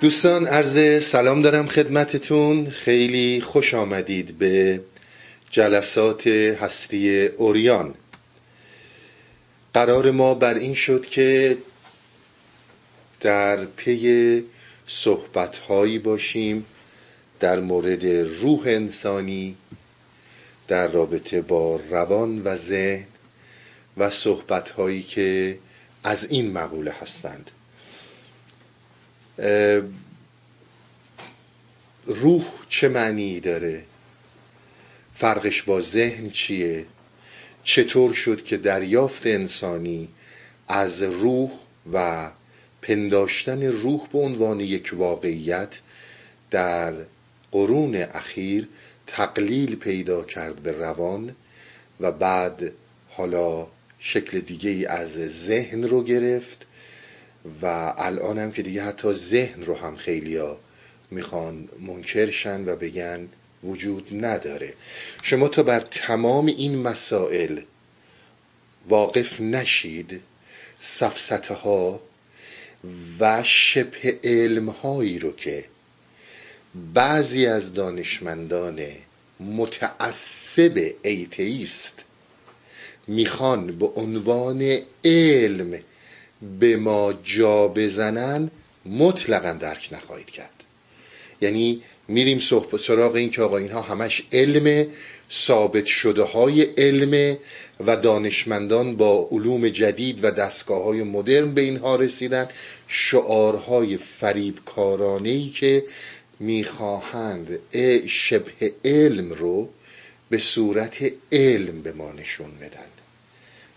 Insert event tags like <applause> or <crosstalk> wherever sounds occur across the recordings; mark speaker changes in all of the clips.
Speaker 1: دوستان عرض سلام دارم خدمتتون. خیلی خوش آمدید به جلسات هستی اوریان. قرار ما بر این شد که در پی صحبت هایی باشیم در مورد روح انسانی در رابطه با روان و ذهن و صحبت هایی که از این مقوله هستند. روح چه معنی داره؟ فرقش با ذهن چیه؟ چطور شد که دریافت انسانی از روح و پنداشتن روح به عنوان یک واقعیت در قرون اخیر تقلیل پیدا کرد به روان و بعد حالا شکل دیگه از ذهن رو گرفت و الان هم که دیگه حتی ذهن رو هم خیلیا می‌خوان منکرشن و بگن وجود نداره. شما تا بر تمام این مسائل واقف نشید سفسته ها و شبه علم هایی رو که بعضی از دانشمندان متعصب ایتیست می‌خوان به عنوان علم به ما جا بزنن مطلقا درک نخواهید کرد. یعنی میریم سراغ این که آقا اینها همش علم ثابت شده های علم و دانشمندان با علوم جدید و دستگاه های مدرن به اینها رسیدن. شعارهای فریبکارانه ای که می‌خواهند شبه علم رو به صورت علم به ما نشون بدن.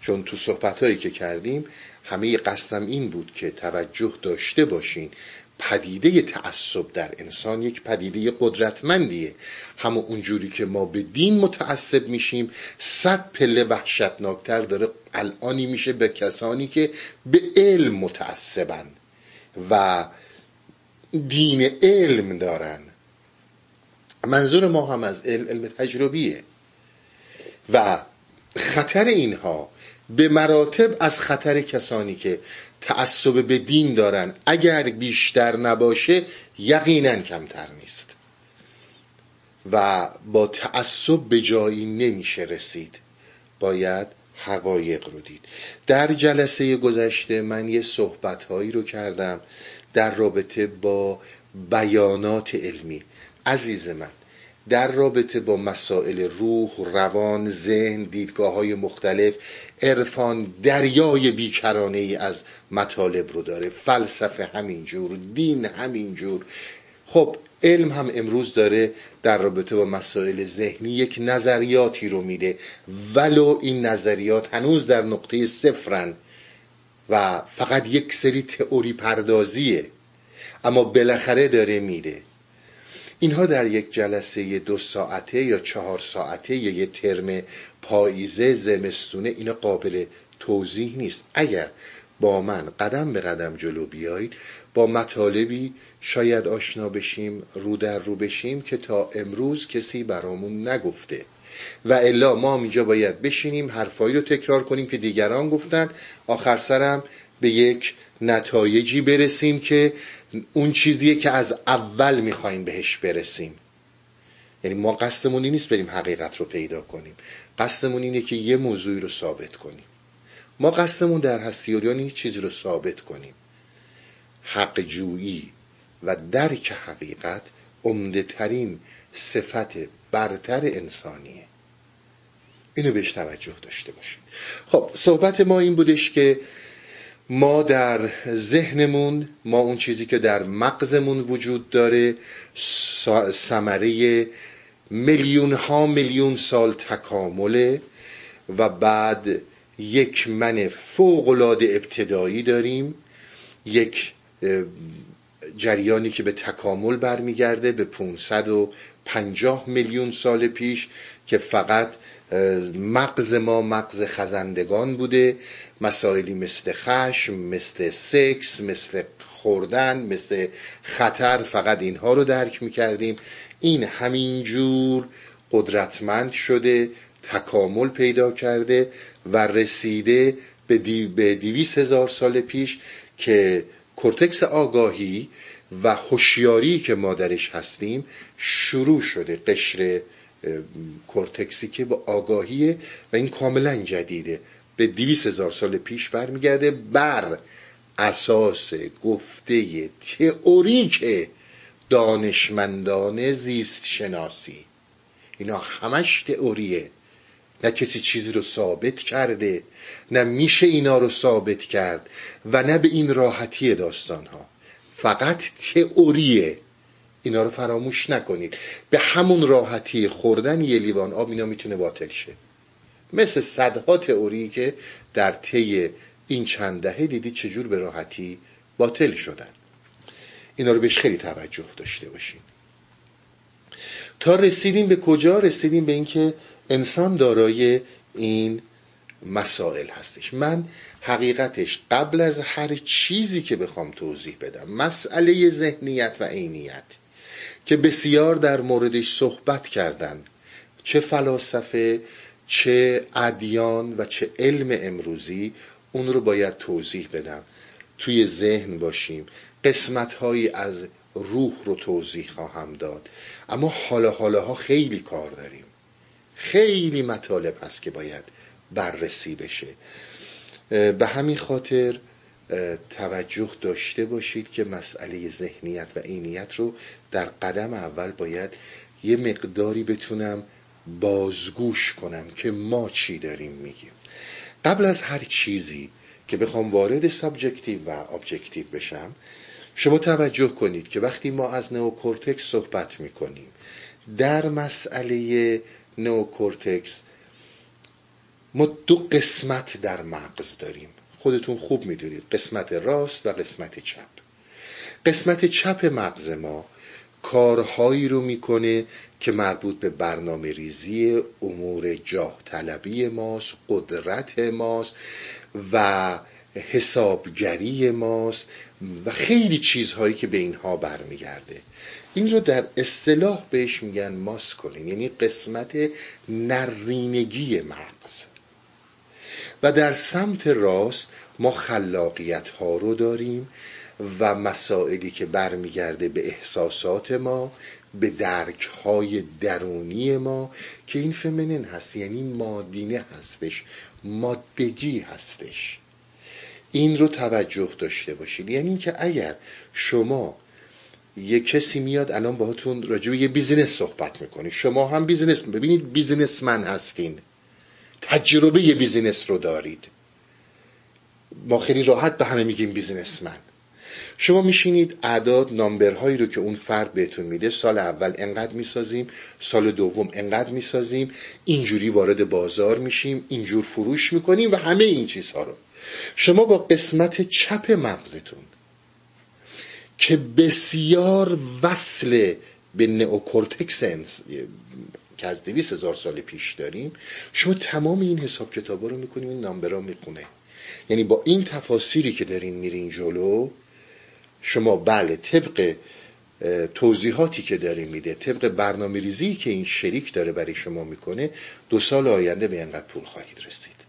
Speaker 1: چون تو صحبت هایی که کردیم همه قصدم این بود که توجه داشته باشین پدیده تعصب در انسان یک پدیده قدرتمندیه. همه اونجوری که ما به دین متعصب میشیم صد پله وحشتناکتر داره الانی میشه به کسانی که به علم متعصبن و دین علم دارن. منظور ما هم از علم علم تجربیه. و خطر اینها به مراتب از خطر کسانی که تعصب به دین دارن اگر بیشتر نباشه یقینا کمتر نیست. و با تعصب به جایی نمیشه رسید. باید حقایق رو دید. در جلسه گذشته من یه صحبت هایی رو کردم در رابطه با بیانات علمی. عزیز من در رابطه با مسائل روح، روان، ذهن، دیدگاه های مختلف عرفان دریای بیکرانه ای از مطالب رو داره. فلسفه همینجور دین همینجور. خب علم هم امروز داره در رابطه با مسائل ذهنی یک نظریاتی رو میده. ولو این نظریات هنوز در نقطه صفرن و فقط یک سری تئوری پردازیه اما بالاخره داره میده. اینها در یک جلسه دو ساعته یا چهار ساعته یا یه ترم پاییزه زمستونه اینا قابل توضیح نیست. اگر با من قدم به قدم جلو بیایید با مطالبی شاید آشنا بشیم رو در رو بشیم که تا امروز کسی برامون نگفته. و الا ما اینجا باید بشینیم حرفایی رو تکرار کنیم که دیگران گفتن. آخر سرم به یک نتایجی برسیم که اون چیزیه که از اول می‌خوایم بهش برسیم. یعنی ما قصدمون نیست بریم حقیقت رو پیدا کنیم. قصدمون اینه که یه موضوعی رو ثابت کنیم. ما قصدمون در هستیوریان این چیزی رو ثابت کنیم. حق جویی و درک حقیقت عمده ترین صفت برتر انسانیه. اینو بهش توجه داشته باشید. خب صحبت ما این بودش که ما در ذهنمون ما اون چیزی که در مغزمون وجود داره ثمره میلیون ها میلیون سال تکامله و بعد یک من فوق العاده ابتدایی داریم. یک جریانی که به تکامل برمیگرده به 550 میلیون سال پیش که فقط مغز ما مغز خزندگان بوده مسائلی مثل خشم مثل سکس مثل خوردن مثل خطر فقط اینها رو درک می‌کردیم. این همینجور قدرتمند شده تکامل پیدا کرده و رسیده به, دیویس هزار سال پیش که کورتکس آگاهی و هوشیاری که ما درش هستیم شروع شده قشر کورتکسی که با آگاهیه و این کاملا جدیده. به دیویس هزار سال پیش برمیگرده بر اساس گفته تئوریک دانشمندان زیست شناسی اینا همش تئوریه. نه کسی چیزی رو ثابت کرده نه میشه اینا رو ثابت کرد و نه به این راحتی داستان ها فقط تئوریه. اینا رو فراموش نکنید. به همون راحتی خوردن یه لیوان آب اینا می‌تونه باطل شه. مثل صدها تئوری که در طی این چند دهه دیدید چجور به راحتی باطل شدن. اینا رو بهش خیلی توجه داشته باشین. تا رسیدیم به کجا؟ رسیدیم به اینکه انسان دارای این مسائل هستش. من حقیقتش قبل از هر چیزی که بخوام توضیح بدم مسئله ذهنیت و عینیت که بسیار در موردش صحبت کردن چه فلاسفه چه ادیان و چه علم امروزی اون رو باید توضیح بدم. توی ذهن باشیم. قسمت هایی از روح رو توضیح خواهم داد. اما حالا حالاها خیلی کار داریم. خیلی مطالب هست که باید بررسی بشه. به همین خاطر توجه داشته باشید که مسئله ذهنیت و عینیت رو در قدم اول باید یه مقداری بتونم بازگوش کنم که ما چی داریم میگیم. قبل از هر چیزی که بخوام وارد subjective و objective بشم شما توجه کنید که وقتی ما از نوکورتکس صحبت می‌کنیم در مسئله نوکورتکس ما دو قسمت در مغز داریم. خودتون خوب می‌دونید. قسمت راست و قسمت چپ. قسمت چپ مغز ما کارهایی رو می‌کنه که مربوط به برنامه ریزی امور جاه طلبی ماست قدرت ماست و حسابگری ماست و خیلی چیزهایی که به اینها برمیگرده. این رو در اصطلاح بهش میگن ماسکولین یعنی قسمت نرینگی مغز. و در سمت راست ما خلاقیت ها رو داریم و مسائلی که برمیگرده به احساسات ما به درک های درونی ما که این feminine هست یعنی مادینه هستش مادگی هستش. این رو توجه داشته باشید. یعنی اینکه اگر شما یه کسی میاد الان باهاتون راجع به یه business صحبت می‌کنه شما هم business ببینید businessman هستین. تجربه business رو دارید. ما خیلی راحت به همه میگیم بیزینسمن شما میشینید اعداد نامبرهایی رو که اون فرد بهتون میده سال اول انقدر می‌سازیم سال دوم انقدر می‌سازیم اینجوری وارد بازار میشیم اینجور فروش می‌کنیم و همه این چیزها رو. شما با قسمت چپ مغزتون که بسیار وصل به نئوکورتکس که از دویس هزار سال پیش داریم شما تمام این حساب کتابا رو می‌کنیم این نامبرا می‌خونه. یعنی با این تفاصیلی که دارین میرین جلو شما بله طبق توضیحاتی که داره میده طبق برنامه ریزی که این شریک داره برای شما می‌کنه دو سال آینده به اینقدر پول خواهید رسید.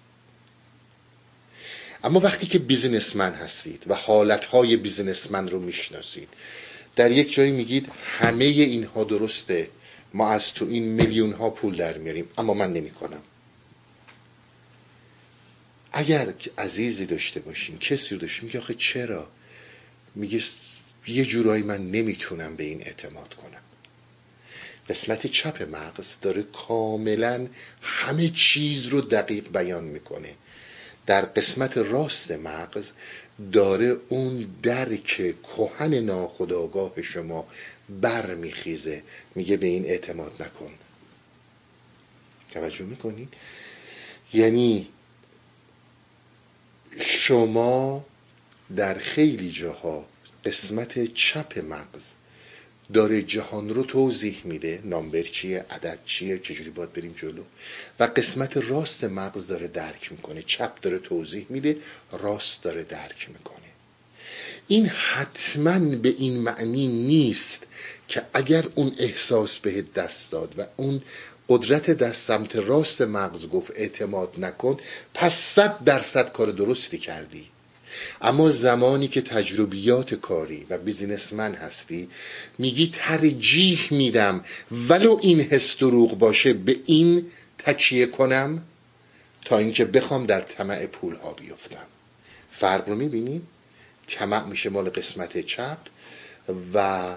Speaker 1: اما وقتی که بیزینسمن هستید و حالتهای بیزینسمن رو می‌شناسید در یک جایی میگید همه اینها درسته. ما از تو این میلیون ها پول در میاریم اما من نمی‌کنم. اگر عزیزی داشته باشین کسی رو داشته میگه آخه چرا؟ میگه یه جورایی من نمی‌تونم به این اعتماد کنم. قسمت چپ مغز داره کاملا همه چیز رو دقیق بیان می‌کنه. در قسمت راست مغز داره اون درک کهن ناخداگاه شما برمیخیزه. میگه به این اعتماد نکن. توجه می‌کنید یعنی شما در خیلی جاها قسمت چپ مغز داره جهان رو توضیح میده. نامبر چیه؟ عدد چیه؟ چجوری باید بریم جلو؟ و قسمت راست مغز داره درک می‌کنه. چپ داره توضیح میده. راست داره درک می‌کنه. این حتما به این معنی نیست که اگر اون احساس به دست داد و اون قدرت دست سمت راست مغز گفت اعتماد نکن پس صد درصد کار درستی کردی. اما زمانی که تجربیات کاری و بیزینسمن هستی میگی ترجیح میدم ولو این حس دروغ باشه به این تکیه کنم تا اینکه بخوام در طمع پول ها بیفتم. فرق رو می‌بینید طمع میشه مال قسمت چپ و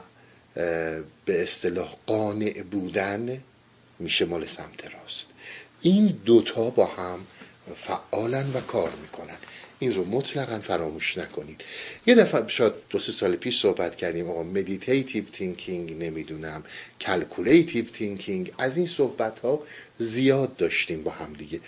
Speaker 1: به اصطلاح قانع بودن میشه مال سمت راست. این دوتا با هم فعالن و کار می‌کنن. این رو مطلقا فراموش نکنید. یه دفعه شاید دو سه سال پیش صحبت کردیم آقا meditative thinking نمی‌دونم calculative thinking از این صحبت ها زیاد داشتیم با هم دیگه.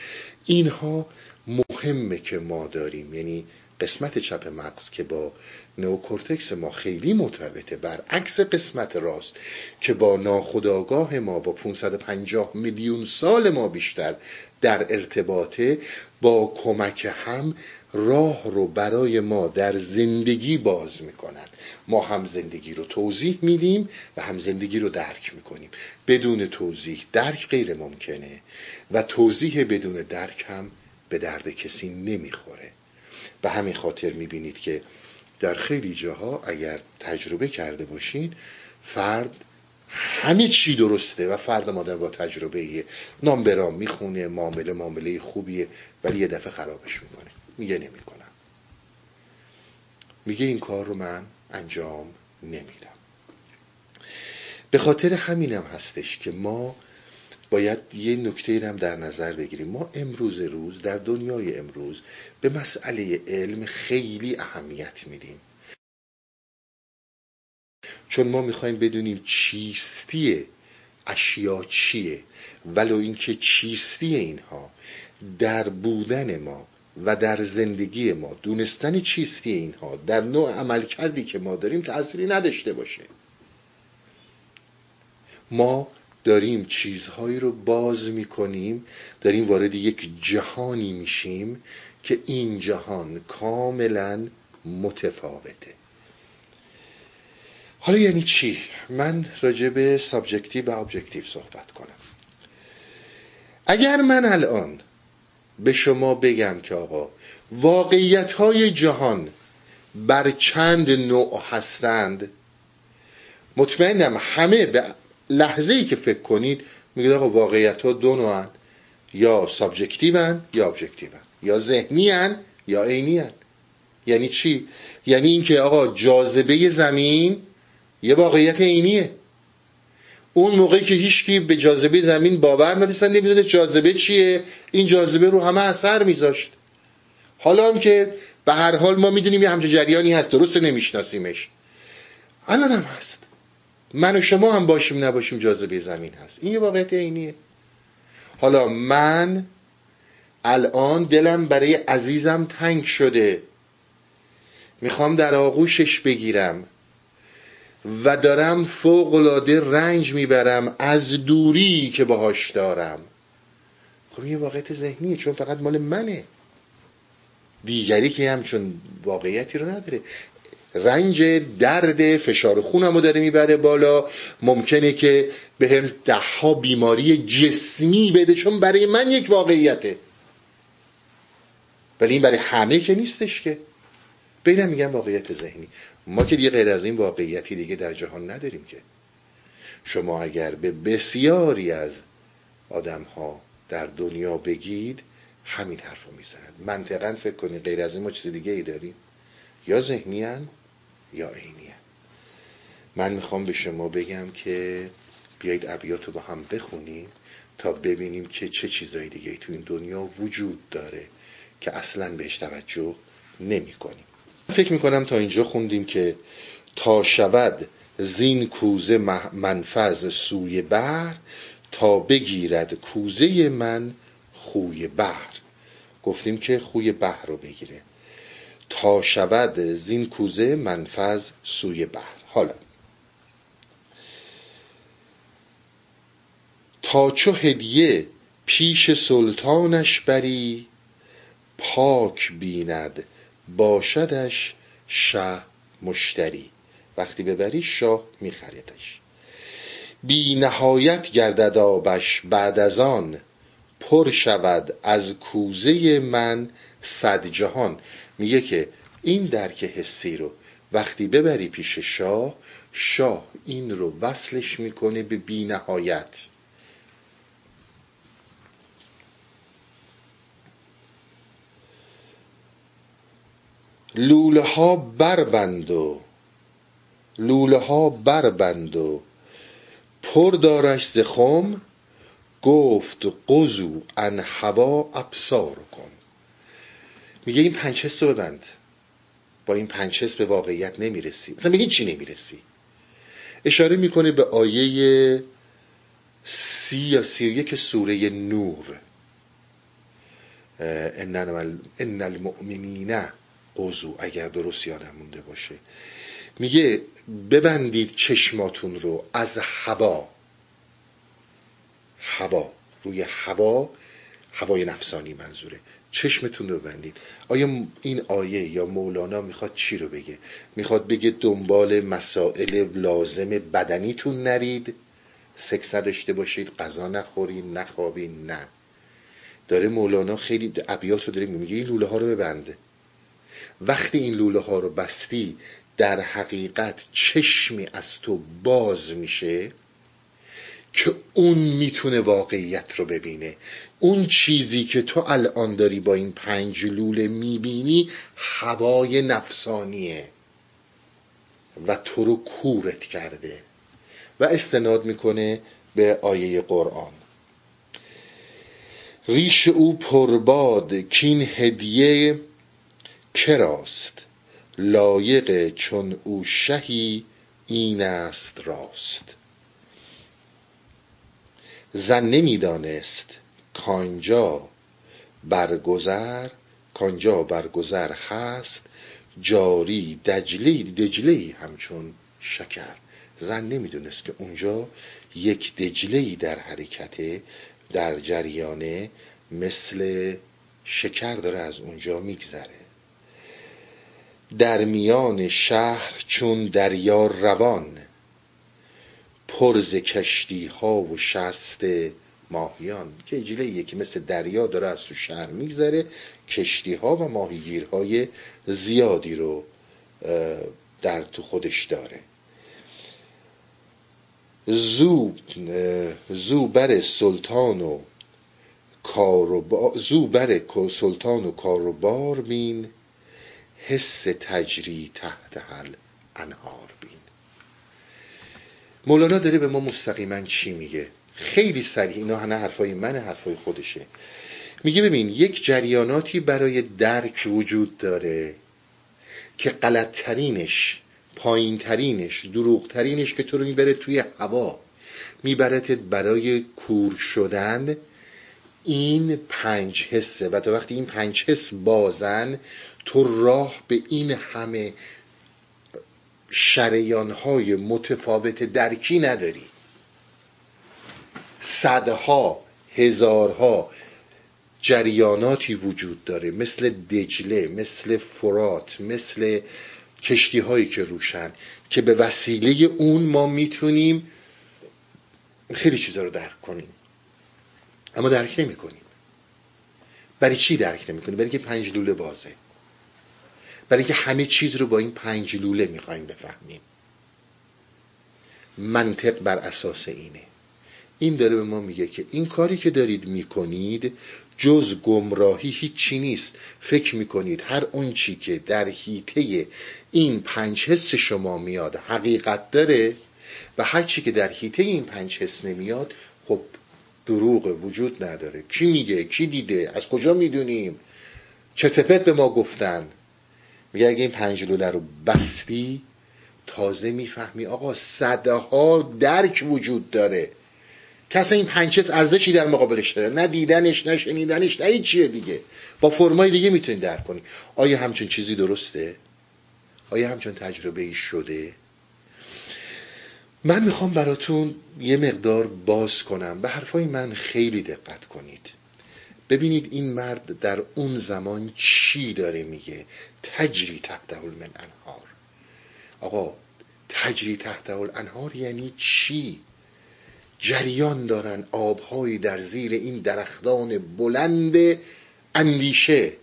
Speaker 1: اینها مهمه که ما داریم. یعنی قسمت چپ مغز که با نوکورتکس ما خیلی مرتبطه برعکس قسمت راست که با ناخودآگاه ما با 550 میلیون سال ما بیشتر در ارتباطه با کمک هم راه رو برای ما در زندگی باز می‌کنن. ما هم زندگی رو توضیح میدیم و هم زندگی رو درک می‌کنیم. بدون توضیح درک غیر ممکنه و توضیح بدون درک هم به درد کسی نمی‌خوره. به همین خاطر می‌بینید که در خیلی جاها اگر تجربه کرده باشین فرد همه چی درسته و فرد مادر با تجربه نام برام می‌خونه معامله معامله خوبیه ولی یه دفعه خرابش می‌کنه. میگه نمی‌کنم. میگه این کار رو من انجام نمیدم. به خاطر همینم هستش که ما باید یه نکته هم در نظر بگیریم. ما امروز روز در دنیای امروز به مسئله علم خیلی اهمیت میدیم. چون ما می‌خوایم بدونیم چیستی اشیا چیه ولو اینکه چیستی اینها در بودن ما و در زندگی ما دونستن چیستی اینها؟ در نوع عمل کردی که ما داریم تأثیری نداشته باشه. ما داریم چیزهایی رو باز می‌کنیم داریم وارد یک جهانی میشیم که این جهان کاملا متفاوته. حالا یعنی چی؟ من راجع به subjective و objective صحبت کنم. اگر من الان به شما بگم که آقا واقعیت های جهان بر چند نوع هستند؟ مطمئنم همه به لحظه ای که فکر کنید میگید آقا واقعیت ها دو نوعن یا subjective ن یا objective ن یا ذهنی یا عینی یعنی چی؟ یعنی اینکه آقا جاذبه زمین یه واقعیت عینیه. اون موقعی که هیچکی به جاذبه زمین باور نداشتن نمی‌دونه جاذبه چیه. این جاذبه رو همه اثر میذاشت. حالا هم که به هر حال ما می‌دونیم یه همچه جریانی هست درست نمیشناسیمش. الان هم هست. من و شما هم باشیم نباشیم جاذبه زمین هست. این یه واقعیت عینیه. حالا من الان دلم برای عزیزم تنگ شده. می‌خوام در آغوشش بگیرم. و دارم فوق العاده رنج می‌برم از دوری که باهاش دارم. خب یه واقعیت ذهنیه چون فقط مال منه. دیگری که هم چون واقعیتی رو نداره. رنج درد فشار خونم رو داره می‌بره بالا. ممکنه که به هم ده بیماری جسمی بده چون برای من یک واقعیته. ولی این برای همه که نیستش که. بینم میگن واقعیت ذهنی. ما که دیگه غیر از این واقعیتی دیگه در جهان نداریم که. شما اگر به بسیاری از آدم ها در دنیا بگید همین حرف رو می‌زنند منطقا فکر کنید غیر از این ما چیز دیگه ای داریم. یا ذهنی یا عینی من می‌خوام به شما بگم که بیایید ابیات رو با هم بخونیم تا ببینیم که چه چیزایی دیگه تو این دنیا وجود داره که اصلا بهش توجه نمی کنیم فکر می‌کنم تا اینجا خوندیم که تا شود زین کوزه منفذ سوی بحر تا بگیرد کوزه من خوی بحر. گفتیم که خوی بحر رو بگیره. تا شود زین کوزه منفذ سوی بحر. حالا. تا چو هدیه پیش سلطانش بری پاک بیند باشدش شه مشتری. وقتی ببری شاه میخریدش. بی نهایت گردد آبش بعد از آن. پر شود از کوزه من صد جهان. میگه که این درک حسی رو وقتی ببری پیش شاه شاه این رو وصلش می‌کنه به بینهایت لوله ها بربند و لوله ها بربند و. پر دارش ز خم گفت قزو ان هوا ابصار کن. میگه این حس رو ببند. با این حس به واقعیت نمی‌رسی. اصلا میگه چی نمی‌رسی؟ اشاره می‌کنه به آیه سی یا سی و یک سوره نور. ان المؤمنین. قزو اگر درست یادم مونده باشه. میگه ببندید چشماتون رو از هوا. هوا. روی هوا. هوای نفسانی منظوره. چشمتون رو ببندید. آیا این آیه یا مولانا می‌خواد چی رو بگه؟ می‌خواد بگه دنبال مسائل لازم بدنیتون نرید. سکس نداشته باشید غذا نخورین نخوابین نه. داره مولانا خیلی ابیات رو داره میگه. این لوله ها رو ببنده وقتی این لوله ها رو بستی در حقیقت چشمی از تو باز میشه که اون می‌تونه واقعیت رو ببینه. اون چیزی که تو الان داری با این پنج لوله می‌بینی هوای نفسانیه و تو رو کورت کرده و استناد می‌کنه به آیه قرآن. ریش او پرباد کین هدیه کراست لایق چون او شهی این است راست. زن نمی‌دانست کانجا برگذر کانجا برگذر هست جاری دجلی دجلی همچون شکر. زن نمی‌دونست که اونجا یک دجلی در حرکته در جریانه مثل شکر داره از اونجا میگذره. در میان شهر چون دریا روان پرز کشتی ها و شست ماهیان. که اجله که مثل دریا داره از تو شهر میگذره کشتی ها و ماهیگیرهای زیادی رو در تو خودش داره. زو, زو بر سلطان و زو بر سلطان و کاروبار بین حس تجری تحت حل انهار بین. مولانا داره به ما مستقیما چی میگه؟ خیلی سریع اینا همه حرفای من حرفای خودشه. میگه ببین یک جریاناتی برای درک وجود داره که غلطترینش پایینترینش دروغترینش که تو رو می‌بره توی هوا میبرتت برای کور شدن این پنج حسه. و تا وقتی این پنج حس بازن تو راه به این همه شریان های متفاوت درکی نداری. صدها هزارها جریاناتی وجود داره. مثل دجله مثل فرات مثل کشتی هایی که روشن. که به وسیله اون ما می‌تونیم خیلی چیزا رو درک کنیم. اما درک نمی کنیم برای چی درک نمی کنیم برای که پنج لوله بازه. برای که همه چیز رو با این پنج لوله می‌خوایم بفهمیم. منطق بر اساس اینه. این داره به ما میگه که این کاری که دارید می‌کنید جز گمراهی هیچی نیست. فکر می‌کنید هر اون چی که در حیطه این پنج حس شما میاد حقیقت داره و هر چی که در حیطه این پنج حس نمیاد خب دروغ وجود نداره. کی میگه؟ کی دیده؟ از کجا می‌دونیم؟ چه به ما گفتن میگه اگه این پنج لوله رو بستی تازه می‌فهمی آقا صدها درک وجود داره. کسی این پنچس ارزشی در مقابلش داره. نه دیدنش نه شنیدنش نه چیه دیگه. با فرمای دیگه می‌تونی درک کنی. آیا همچون چیزی درسته؟ آیا همچون تجربه ای شده؟ من می‌خوام براتون یه مقدار باز کنم. به حرفای من خیلی دقت کنید. ببینید این مرد در اون زمان چی داره میگه. تجری تحت من انهار آقا تجری تحت الانهار یعنی چی؟ جریان دارن آبهایی در زیر این درختان بلند اندیشه.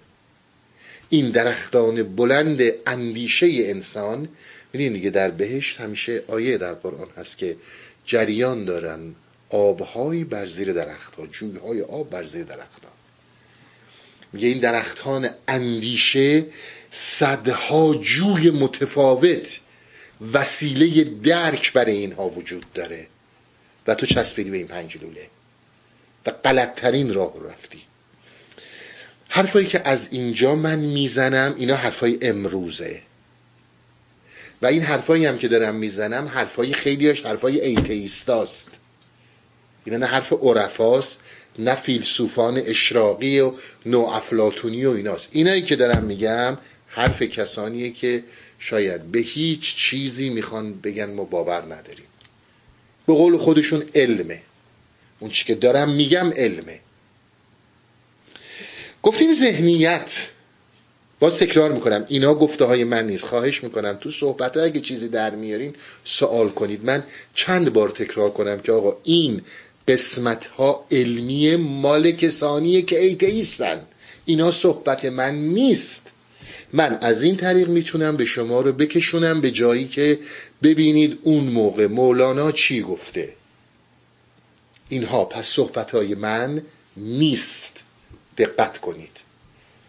Speaker 1: این درختان بلند اندیشه انسان میدین دیگه در بهشت همیشه آیه در قرآن هست که جریان دارن آبهایی بر زیر درختها جویهای آب بر زیر درختها میگه این درختان اندیشه صدها جوی متفاوت وسیله درک برای اینها وجود داره. و تو چسبیدی به این پنج لوله. و غلطترین راه رو رفتی. حرفایی که از اینجا من می‌زنم اینا حرفای امروزه. و این حرفایی هم که دارم می‌زنم حرفای خیلیاش حرفای ایتیستاست. اینا نه حرف عرفاست نه فیلسوفان اشراقی و نو افلاتونی و ایناست. اینایی که دارم میگم حرف کسانیه که شاید به هیچ چیزی می‌خوان بگن ما باور نداریم. به قول خودشون علمه. اون چی که دارم میگم علمه. گفتیم ذهنیت. باز تکرار می‌کنم. اینا گفته های من نیست. خواهش می‌کنم. تو صحبت اگه چیزی در میارین سوال کنید. من چند بار تکرار کنم که آقا این قسمت ها علمی مال کسانیه که ایتئیستن اینا صحبت من نیست. من از این طریق می‌تونم به شما رو بکشونم به جایی که ببینید اون موقع مولانا چی گفته. اینها پس صحبت های من نیست. دقت کنید.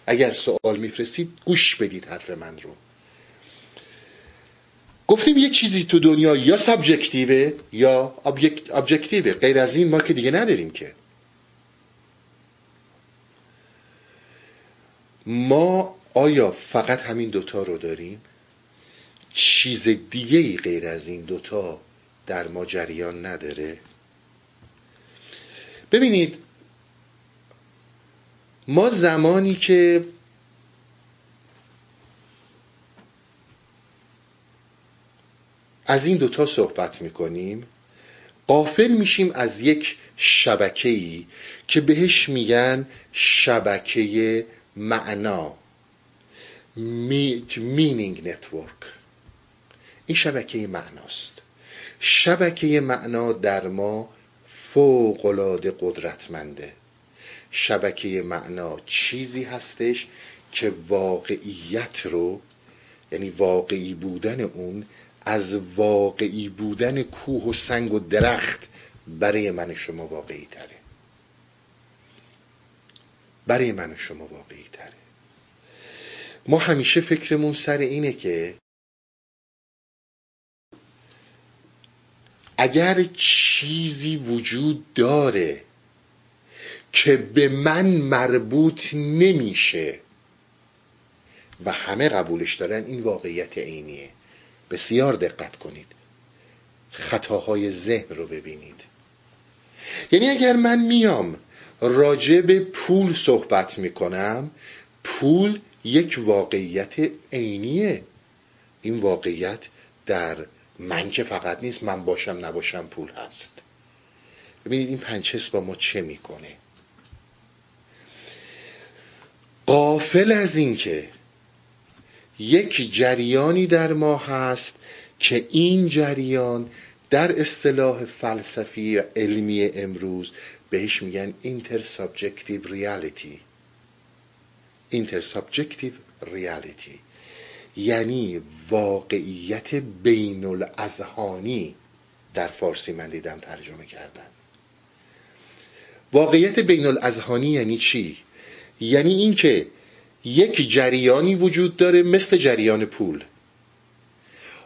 Speaker 1: اگر سوال میفرستید گوش بدید حرف من رو. گفتیم یه چیزی تو دنیا یا سابجکتیوه یا ابجکتیوه غیر از این ما که دیگه نداریم که. ما آیا فقط همین دوتا رو داریم؟ چیز دیگه ای غیر از این دوتا در ما جریان نداره؟ ببینید ما زمانی که از این دوتا صحبت می‌کنیم قافل میشیم از یک شبکه ای که بهش میگن شبکه معنا. meaning network این شبکه معناست. شبکه معنا در ما فوق قدرتمنده. شبکه معنا چیزی هستش که واقعیت رو یعنی واقعی بودن اون از واقعی بودن کوه و سنگ و درخت برای من شما واقعی تره. برای من شما واقعی تره. ما همیشه فکرمون سر اینه که اگر چیزی وجود داره که به من مربوط نمیشه و همه قبولش دارن این واقعیت عینیه. بسیار دقت کنید. خطاهای ذهن رو ببینید. یعنی اگر من میام راجع به پول صحبت می‌کنم پول یک واقعیت عینیه. این واقعیت در من که فقط نیست من باشم نباشم پول هست. ببینید این پنچس با ما چه می‌کنه؟ قافل از اینکه یک جریانی در ما هست که این جریان در اصطلاح فلسفی علمی امروز بهش میگن intersubjective reality. Intersubjective reality یعنی واقعیت بین الازهانی در فارسی من دیدم ترجمه کردن واقعیت بین الازهانی یعنی چی؟ یعنی اینکه یک جریانی وجود داره مثل جریان پول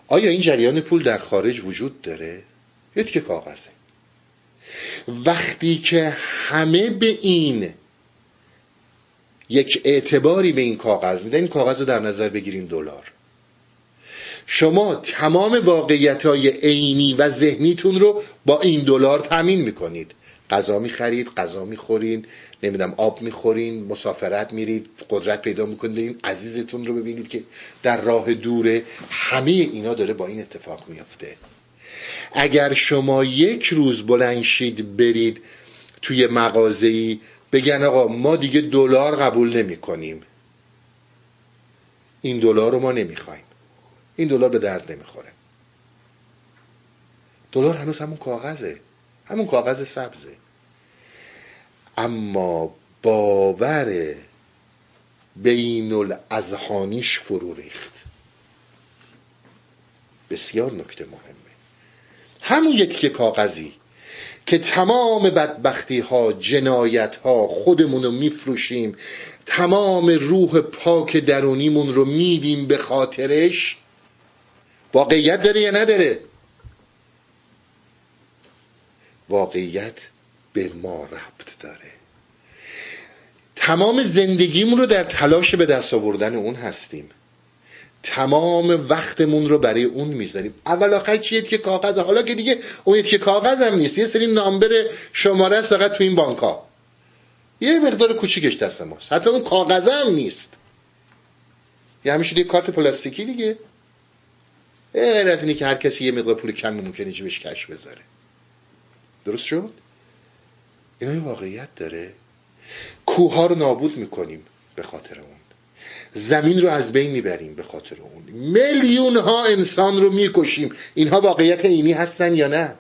Speaker 1: آیا این جریان پول در خارج وجود داره؟ یا که کاغذه وقتی که همه به این یک اعتباری به این کاغذ میدن این کاغذ رو در نظر بگیریم دلار. شما تمام واقعیت های عینی و ذهنیتون رو با این دلار تامین می‌کنید. غذا می‌خرید غذا می‌خورین نمی‌دونم آب می‌خورین مسافرت میرید قدرت پیدا می‌کنید. عزیزتون رو ببینید که در راه دوره همه اینا داره با این اتفاق میافته. اگر شما یک روز بلنشید برید توی مغازه‌ای بگن آقا ما دیگه دلار قبول نمی کنیم. این دلار رو ما نمی‌خوایم این دلار به درد نمی‌خوره دلار هنوز همون کاغذه. همون کاغذ سبزه. اما باور بین الازهانیش فرو ریخت. بسیار نکته مهمه. همون یکی کاغذی. که تمام بدبختی ها جنایت ها خودمون رو میفروشیم تمام روح پاک درونیمون رو میدیم به خاطرش واقعیت داره یا نداره؟ واقعیت به ما ربط داره. تمام زندگیمون رو در تلاش به دست آوردن اون هستیم. تمام وقتمون رو برای اون می‌ذاریم. اول آخر چیه که کاغذ؟ حالا که دیگه اون که کاغذ هم نیست. یه سری نامبر شماره است فقط تو این بانک یه مقدار کوچیکش دست ماست. حتی اون کاغذ هم نیست. یه همیشه یه کارت پلاستیکی دیگه. غیر از اینی که هر کسی یه مقدار پول کم ممکنه جیبش کش بذاره. درست شد؟ اینا واقعیت داره. کوه رو نابود می‌کنیم به خاطر زمین رو از بین می‌بریم به خاطر اون. میلیون ها انسان رو می‌کشیم. اینها واقعیت اینی هستن یا نه؟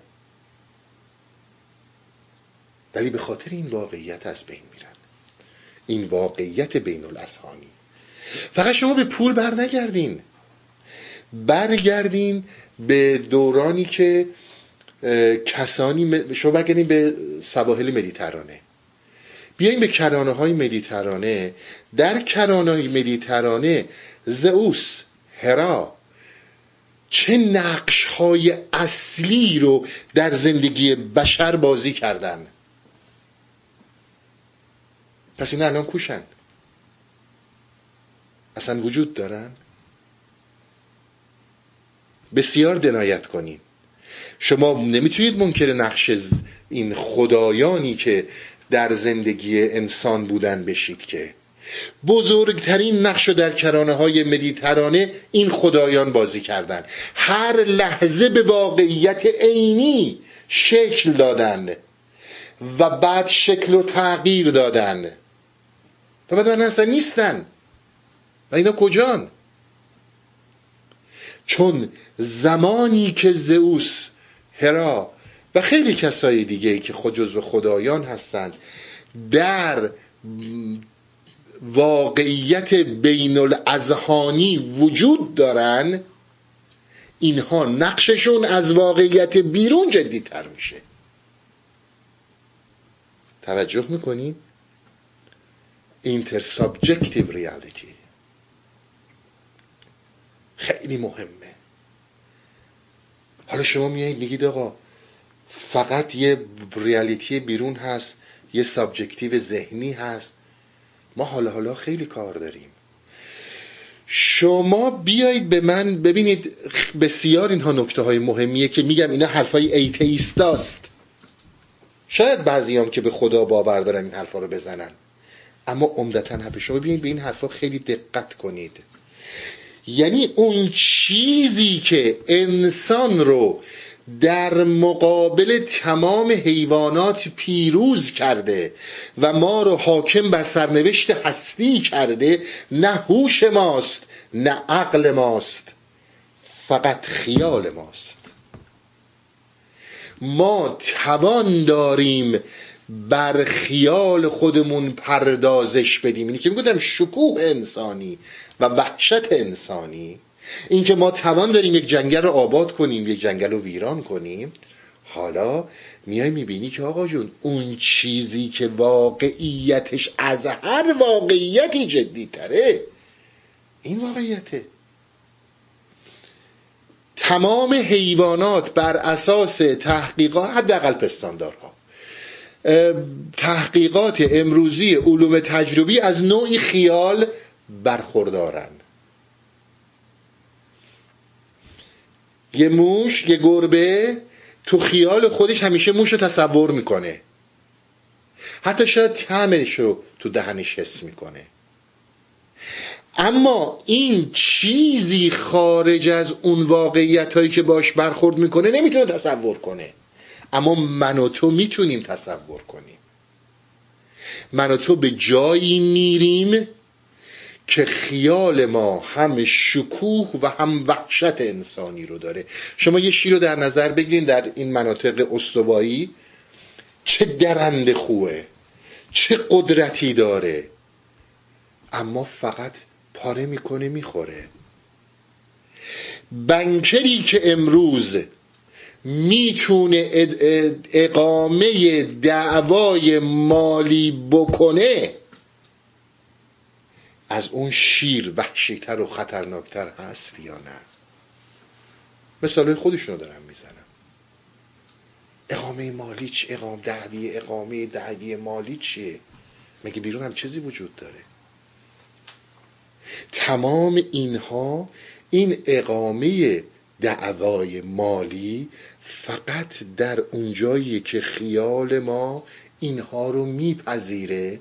Speaker 1: ولی به خاطر این واقعیت از بین میرن. این واقعیت بین الاسهانی فقط شما به پول بر نگردین برگردین به دورانی که کسانی شما برگردین به سواحل مدیترانه. بیایم به کرانه های مدیترانه. در کرانه های مدیترانه زئوس هرا چه نقش های اصلی رو در زندگی بشر بازی کردن؟ پس این الان کوشند اصلا وجود دارن؟ بسیار دنایت کنین. شما نمی‌تونید منکر نقش این خدایانی که در زندگی انسان بودن بشید که. بزرگترین نقش در کرانه های مدیترانه این خدایان بازی کردن. هر لحظه به واقعیت عینی شکل دادن و بعد شکل و تغییر دادن. و بعد من اصلا نیستن. و اینا کجان؟ چون زمانی که زئوس هرا و خیلی کسای دیگه که خود جزو خدایان هستند در واقعیت بین الازهانی وجود دارن اینها نقششون از واقعیت بیرون جدیتر میشه. توجه می‌کنین؟ inter subjective reality خیلی مهمه. حالا شما میایید میگید آقا فقط یه reality بیرون هست یه subjective ذهنی هست. ما حالا حالا خیلی کار داریم. شما بیایید به من ببینید بسیار اینها نکته های مهمیه که میگم اینا حرفای ایتیستاست. شاید بعضی هم که به خدا باور دارن این حرفا رو بزنن. اما عمدتا حرف شما بیایید به این حرفا خیلی دقت کنید. یعنی اون چیزی که انسان رو در مقابل تمام حیوانات پیروز کرده و ما رو حاکم بر سرنوشت هستی کرده نه هوش ماست نه عقل ماست فقط خیال ماست. ما توان داریم بر خیال خودمون پردازش بدیم. اینی که می‌گفتم شکوه انسانی و وحشت انسانی. اینکه ما توان داریم یک جنگل رو آباد کنیم یک جنگل رو ویران کنیم حالا میای می‌بینی که آقا جون اون چیزی که واقعیتش از هر واقعیتی جدی تره این واقعیته. تمام حیوانات بر اساس تحقیقات حداقل پستاندارها تحقیقات امروزی علوم تجربی از نوعی خیال برخوردارند یه موش یه گربه تو خیال خودش همیشه موش رو تصور می‌کنه. حتی شاید تعمش رو تو دهنش حس می‌کنه. اما این چیزی خارج از اون واقعیت هایی که باش برخورد می‌کنه نمی‌تونه تصور کنه. اما من و تو می‌تونیم تصور کنیم. من و تو به جایی میریم که خیال ما هم شکوه و هم وحشت انسانی رو داره. شما یه شیر رو در نظر بگیرین در این مناطق استوایی. چه درنده خوه چه قدرتی داره. اما فقط پاره می‌کنه می‌خوره. بنکری که امروز می‌تونه اقامه دعوای مالی بکنه از اون شیر وحشیتر و خطرناکتر هست یا نه؟ مثال خودشونو دارم می‌زنم. اقامه مالی چی؟ اقام دعوی اقامه دعوی مالی چیه؟ مگه بیرون هم چیزی وجود داره؟ تمام اینها این اقامه دعوای مالی فقط در اونجایی که خیال ما اینها رو میپذیره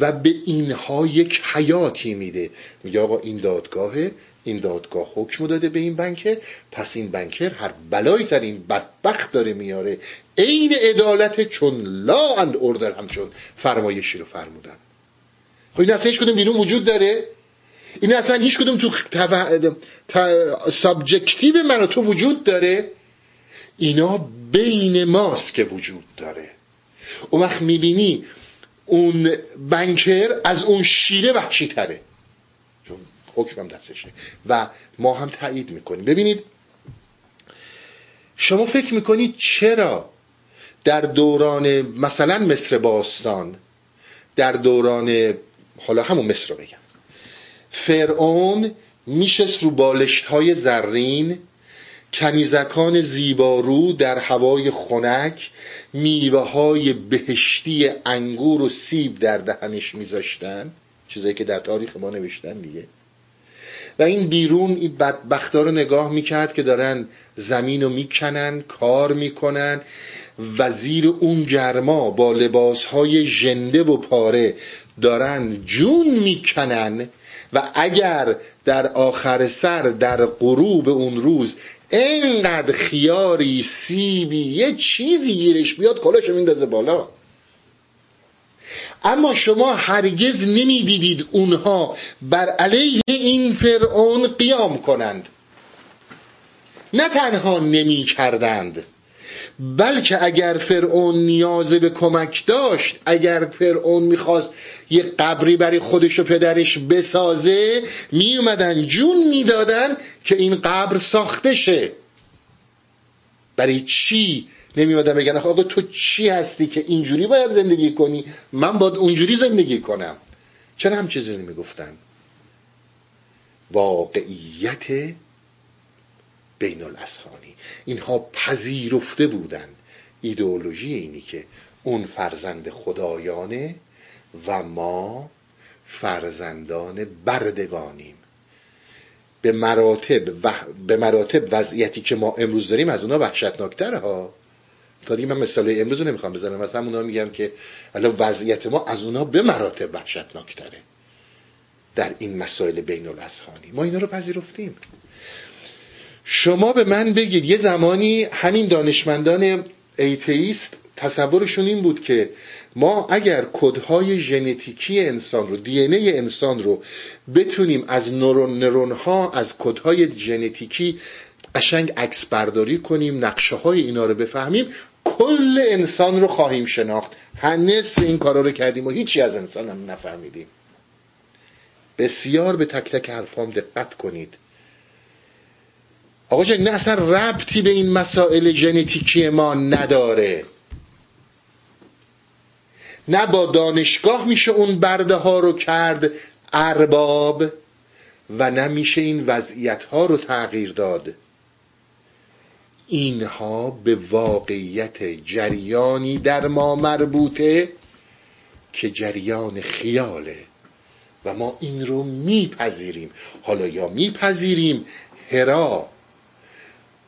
Speaker 1: و به اینها یک حیاتی میده. میگه آقا این دادگاهه این دادگاه حکم داده به این banker پس این banker هر بلایی سر این بدبخت داره میاره. عین عدالت چون law and order همچون فرمایشی رو فرمودن. خب این اصلا هیچ کدوم بیرون وجود داره؟ این اصلا هیچ کدوم تو subjective من تو وجود داره؟ اینا بین ماست که وجود داره. اون وقت می‌بینی اون بنکر از اون شیره وحشی تره. چون حکمم دستشه. و ما هم تایید می‌کنیم. ببینید شما فکر می‌کنید چرا در دوران مثلا مصر باستان در دوران حالا همون مصر رو بگم فرعون میشست رو بالشت های زرین کنیزکان زیبارو در هوای خنک میوه های بهشتی انگور و سیب در دهنش میذاشتن. چیزایی که در تاریخ ما نوشتن دیگه. و این بیرون این بدبختا رو نگاه می‌کرد که دارن زمین رو می‌کنن کار می‌کنن. و زیر اون گرما با لباس های ژنده و پاره دارن جون می‌کنن. و اگر در آخر سر در غروب اون روز اینقدر خیاری سیبی یه چیزی گیرش بیاد کلاشو میندازه بالا. اما شما هرگز نمی‌دیدید اونها بر علیه این فرعون قیام کنند. نه تنها نمی کردند بلکه اگر فرعون نیاز به کمک داشت اگر فرعون می‌خواست یه قبری برای خودش و پدرش بسازه میومدن جون می‌دادن که این قبر ساخته شه. برای چی نمیومدن بگن آقا تو چی هستی که اینجوری باید زندگی کنی؟ من باید اونجوری زندگی کنم. چرا هم چیزی نمی‌گفتن؟ واقعیت بین الاسخانی اینها پذیرفته بودن ایدئولوژی اینی که اون فرزند خدایانه و ما فرزندان بردگانیم. به مراتب و به مراتب وضعیتی که ما امروز داریم از اونا وحشتناکتر ها تا دیگه من مثال امروز رو نمی‌خوام بزنم. از همونا میگم که الان وضعیت ما از اونا به مراتب وحشتناکتره. در این مسائل بین الاسخانی ما اینا رو پذیرفتیم. شما به من بگید یه زمانی همین دانشمندان atheist تصورشون این بود که ما اگر کدهای ژنتیکی انسان رو DNA انسان رو بتونیم از نورون نورون ها از کدهای ژنتیکی قشنگ عکس برداری کنیم نقشه های اینا رو بفهمیم کل انسان رو خواهیم شناخت. hence این کارا رو کردیم و هیچی از انسان هم نفهمیدیم. بسیار به تک تک حرفام دقت کنید. آقا جان نه اصلا ربطی به این مسائل ژنتیکی ما نداره. نه با دانشگاه میشه اون برده ها رو کرد ارباب و نه میشه این وضعیت ها رو تغییر داد. اینها به واقعیت جریانی در ما مربوطه که جریان خیاله و ما این رو میپذیریم. حالا یا میپذیریم؟ هرا.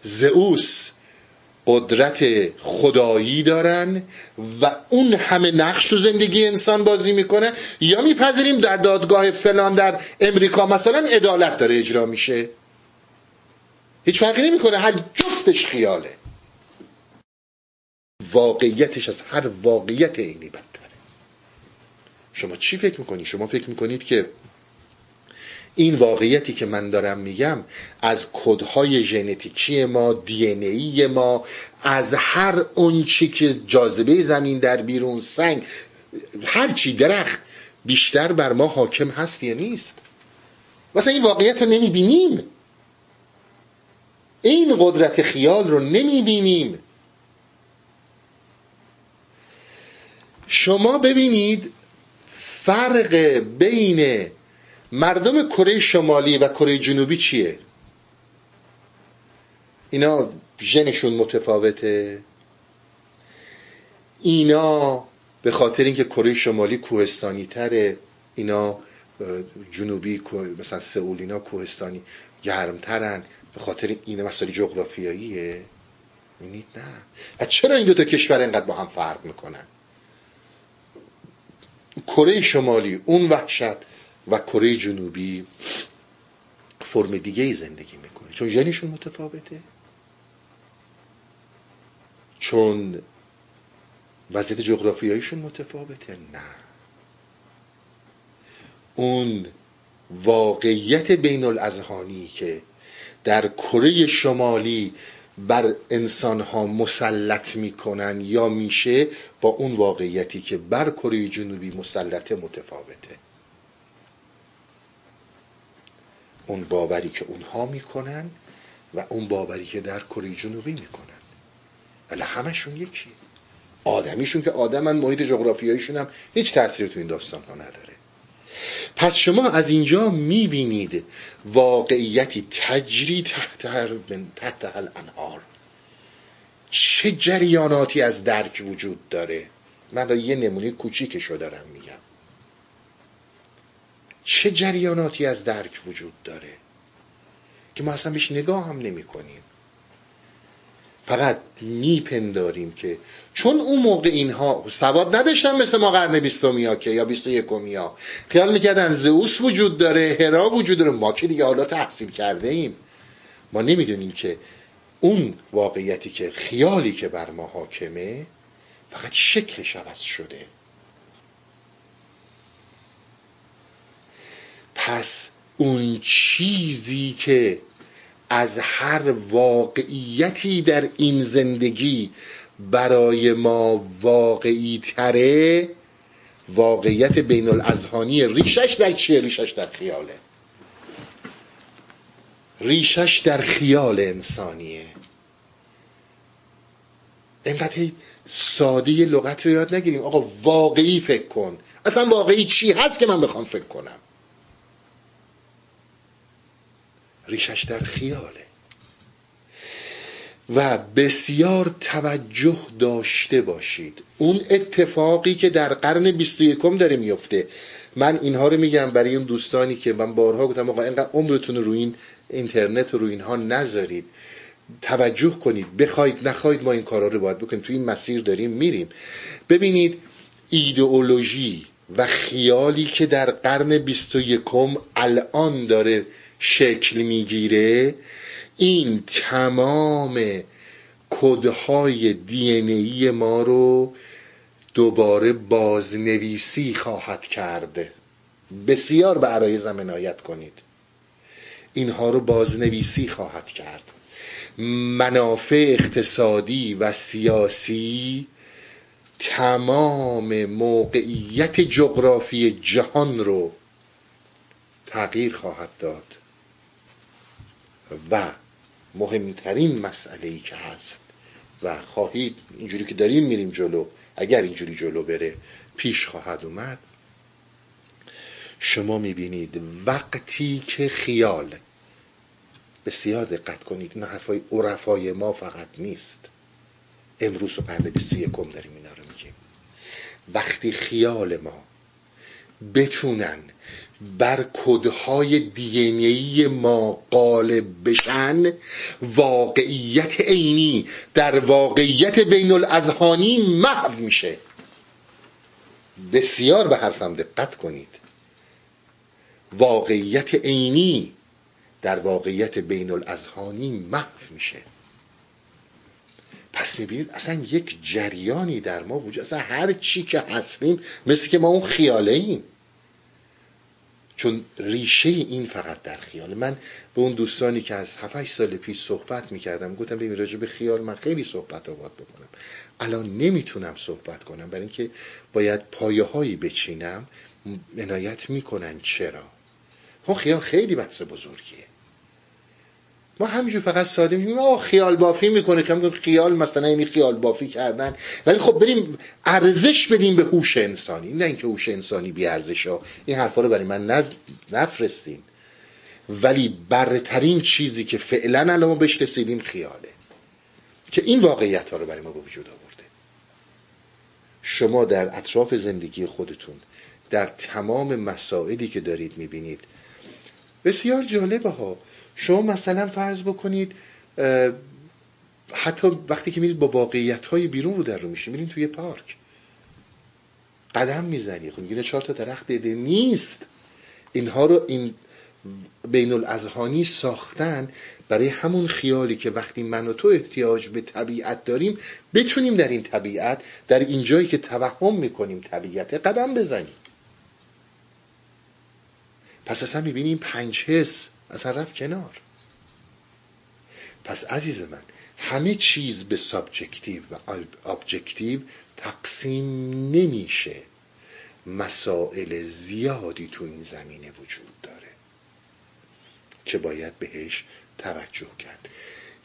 Speaker 1: زئوس قدرت خدایی دارن و اون همه نقش تو زندگی انسان بازی می‌کنه. یا میپذیریم در دادگاه فلان در امریکا مثلا عدالت داره اجرا میشه. هیچ فرقی نمی‌کنه هر جفتش خیاله. واقعیتش از هر واقعیت اینی بدتره. شما چی فکر می‌کنید؟ شما فکر می‌کنید که این واقعیتی که من دارم میگم از کدهای ژنتیکی ما دی ای ما از هر اون چی که جاذبه زمین در بیرون سنگ هر چی درخت بیشتر بر ما حاکم هست یا نیست. مثلا این واقعیت رو نمی‌بینیم. این قدرت خیال رو نمی‌بینیم. شما ببینید فرق بین مردم کره شمالی و کره جنوبی چیه؟ اینا ژنشون متفاوته. اینا به خاطر اینکه کره شمالی کوهستانی تره اینا جنوبی مثلا سئول اینا کوهستانی گرمترن. به خاطر این مسائل جغرافیاییه. می‌بینید نه. و چرا این دو تا کشور اینقدر با هم فرق می‌کنن؟ کره شمالی اون وحشت. و کره جنوبی فرم دیگه ای زندگی می‌کنه. چون ژنشون متفاوته. چون وضعیت جغرافیاییشون متفاوته. نه. اون واقعیت بین الازهانی که در کره شمالی بر انسان ها مسلط می‌کنن یا میشه با اون واقعیتی که بر کره جنوبی مسلط متفاوته. اون باوری که اونها می‌کنن و اون باوری که در کره جنوبی می‌کنن. ولی همشون یکی. آدمیشون که آدمن محیط جغرافیاییشون هم هیچ تأثیری تو این داستان ها نداره. پس شما از اینجا می‌بینید واقعیتی تجری تحت هر تحت الانهار چه جریاناتی از درک وجود داره؟ من یه نمونه کوچیکشو دارم میگم. چه جریاناتی از درک وجود داره که ما اصلا بهش نگاه هم نمی کنیم. فقط میپنداریم که چون اون موقع اینها سواد نداشتن مثل ما قرن بیستمی ها که یا بیست ها. خیال می‌کردن زئوس وجود داره هرا وجود داره. ما که دیگه حالا تحصیل کرده ایم ما نمی‌دونیم که اون واقعیتی که خیالی که بر ما حاکمه فقط شکلش عوض شده. پس اون چیزی که از هر واقعیتی در این زندگی برای ما واقعی تره واقعیت بین الازهانی ریشش در چیه؟ ریشش در خیاله. ریشش در خیال انسانیه. اینقدر ساده لغت رو یاد نگیریم. آقا واقعی فکر کن. اصلا واقعی چی هست که من بخوام فکر کنم؟ ریشش در خیاله. و بسیار توجه داشته باشید. اون اتفاقی که در قرن 21 داره میفته. من اینها رو میگم برای اون دوستانی که من بارها گفتم آقا اینقدر عمرتون رو این اینترنت رو اینها نذارید. توجه کنید. بخواید نخواید ما این کارا رو باید بکنیم. تو این مسیر داریم میریم. ببینید ایدئولوژی و خیالی که در قرن 21 الان داره شکل می‌گیره این تمام کدهای دی ما رو دوباره بازنویسی خواهد کرد. بسیار به عرای زمنایت کنید. اینها رو بازنویسی خواهد کرد. منافع اقتصادی و سیاسی تمام موقعیت جغرافی جهان رو تغییر خواهد داد. و مهمترین مسئله ای که هست و خواهید اینجوری که داریم میریم جلو اگر اینجوری جلو بره پیش خواهد اومد. شما می‌بینید وقتی که خیال بسیار دقت کنید این حرفای عرفای ما فقط نیست. امروز و قرن بیست یکم داریم اینا رو میگیم. وقتی خیال ما بتونن بر کدهای دی ما غالب بشن واقعیت عینی در واقعیت بین الازهانی محو میشه. بسیار به حرفم دقت کنید. واقعیت عینی در واقعیت بین الازهانی محو میشه. پس می‌بینید اصلا یک جریانی در ما وجود اصلا هر چی که هستیم مثل که ما اون خیاله ایم چون ریشه این فقط در خیال من به اون دوستانی که از 7 سال پیش صحبت می‌کردم گفتم ببین راجع به خیال من خیلی صحبت آباد بکنم. الان نمی‌تونم صحبت کنم. برای اینکه باید پایه هایی بچینم عنایت می‌کنن. چرا؟ اون خیال خیلی بحث بزرگیه. ما همینجور فقط ساده میگیم آه خیال بافی می‌کنه که خیال مثلا این خیال بافی کردن. ولی خب بریم ارزش بدیم به هوش انسانی. نه اینکه هوش انسانی بی ارزش این حرفا رو برای من نز... نفرستین. ولی برترین چیزی که فعلا الان ما بهش رسیدیم خیاله. که این واقعیت ها رو برای ما به وجود آورده. شما در اطراف زندگی خودتون در تمام مسائلی که دارید می‌بینید بسیار جالبه ها. شما مثلا فرض بکنید حتی وقتی که میرید با واقعیت های بیرون رو در رو میشین میرین توی پارک. قدم می‌زنی. خب میگه چهار تا درخت دیده نیست. اینها رو این بین الاذهانی ساختن برای همون خیالی که وقتی من و تو احتیاج به طبیعت داریم بتونیم در این طبیعت در این جایی که توهم می‌کنیم طبیعت قدم بزنیم. پس اصلا می‌بینیم پنج حس اصلا رفت کنار. پس عزیز من همه چیز به subjective و objective تقسیم نمیشه. مسائل زیادی تو این زمینه وجود داره که باید بهش توجه کرد.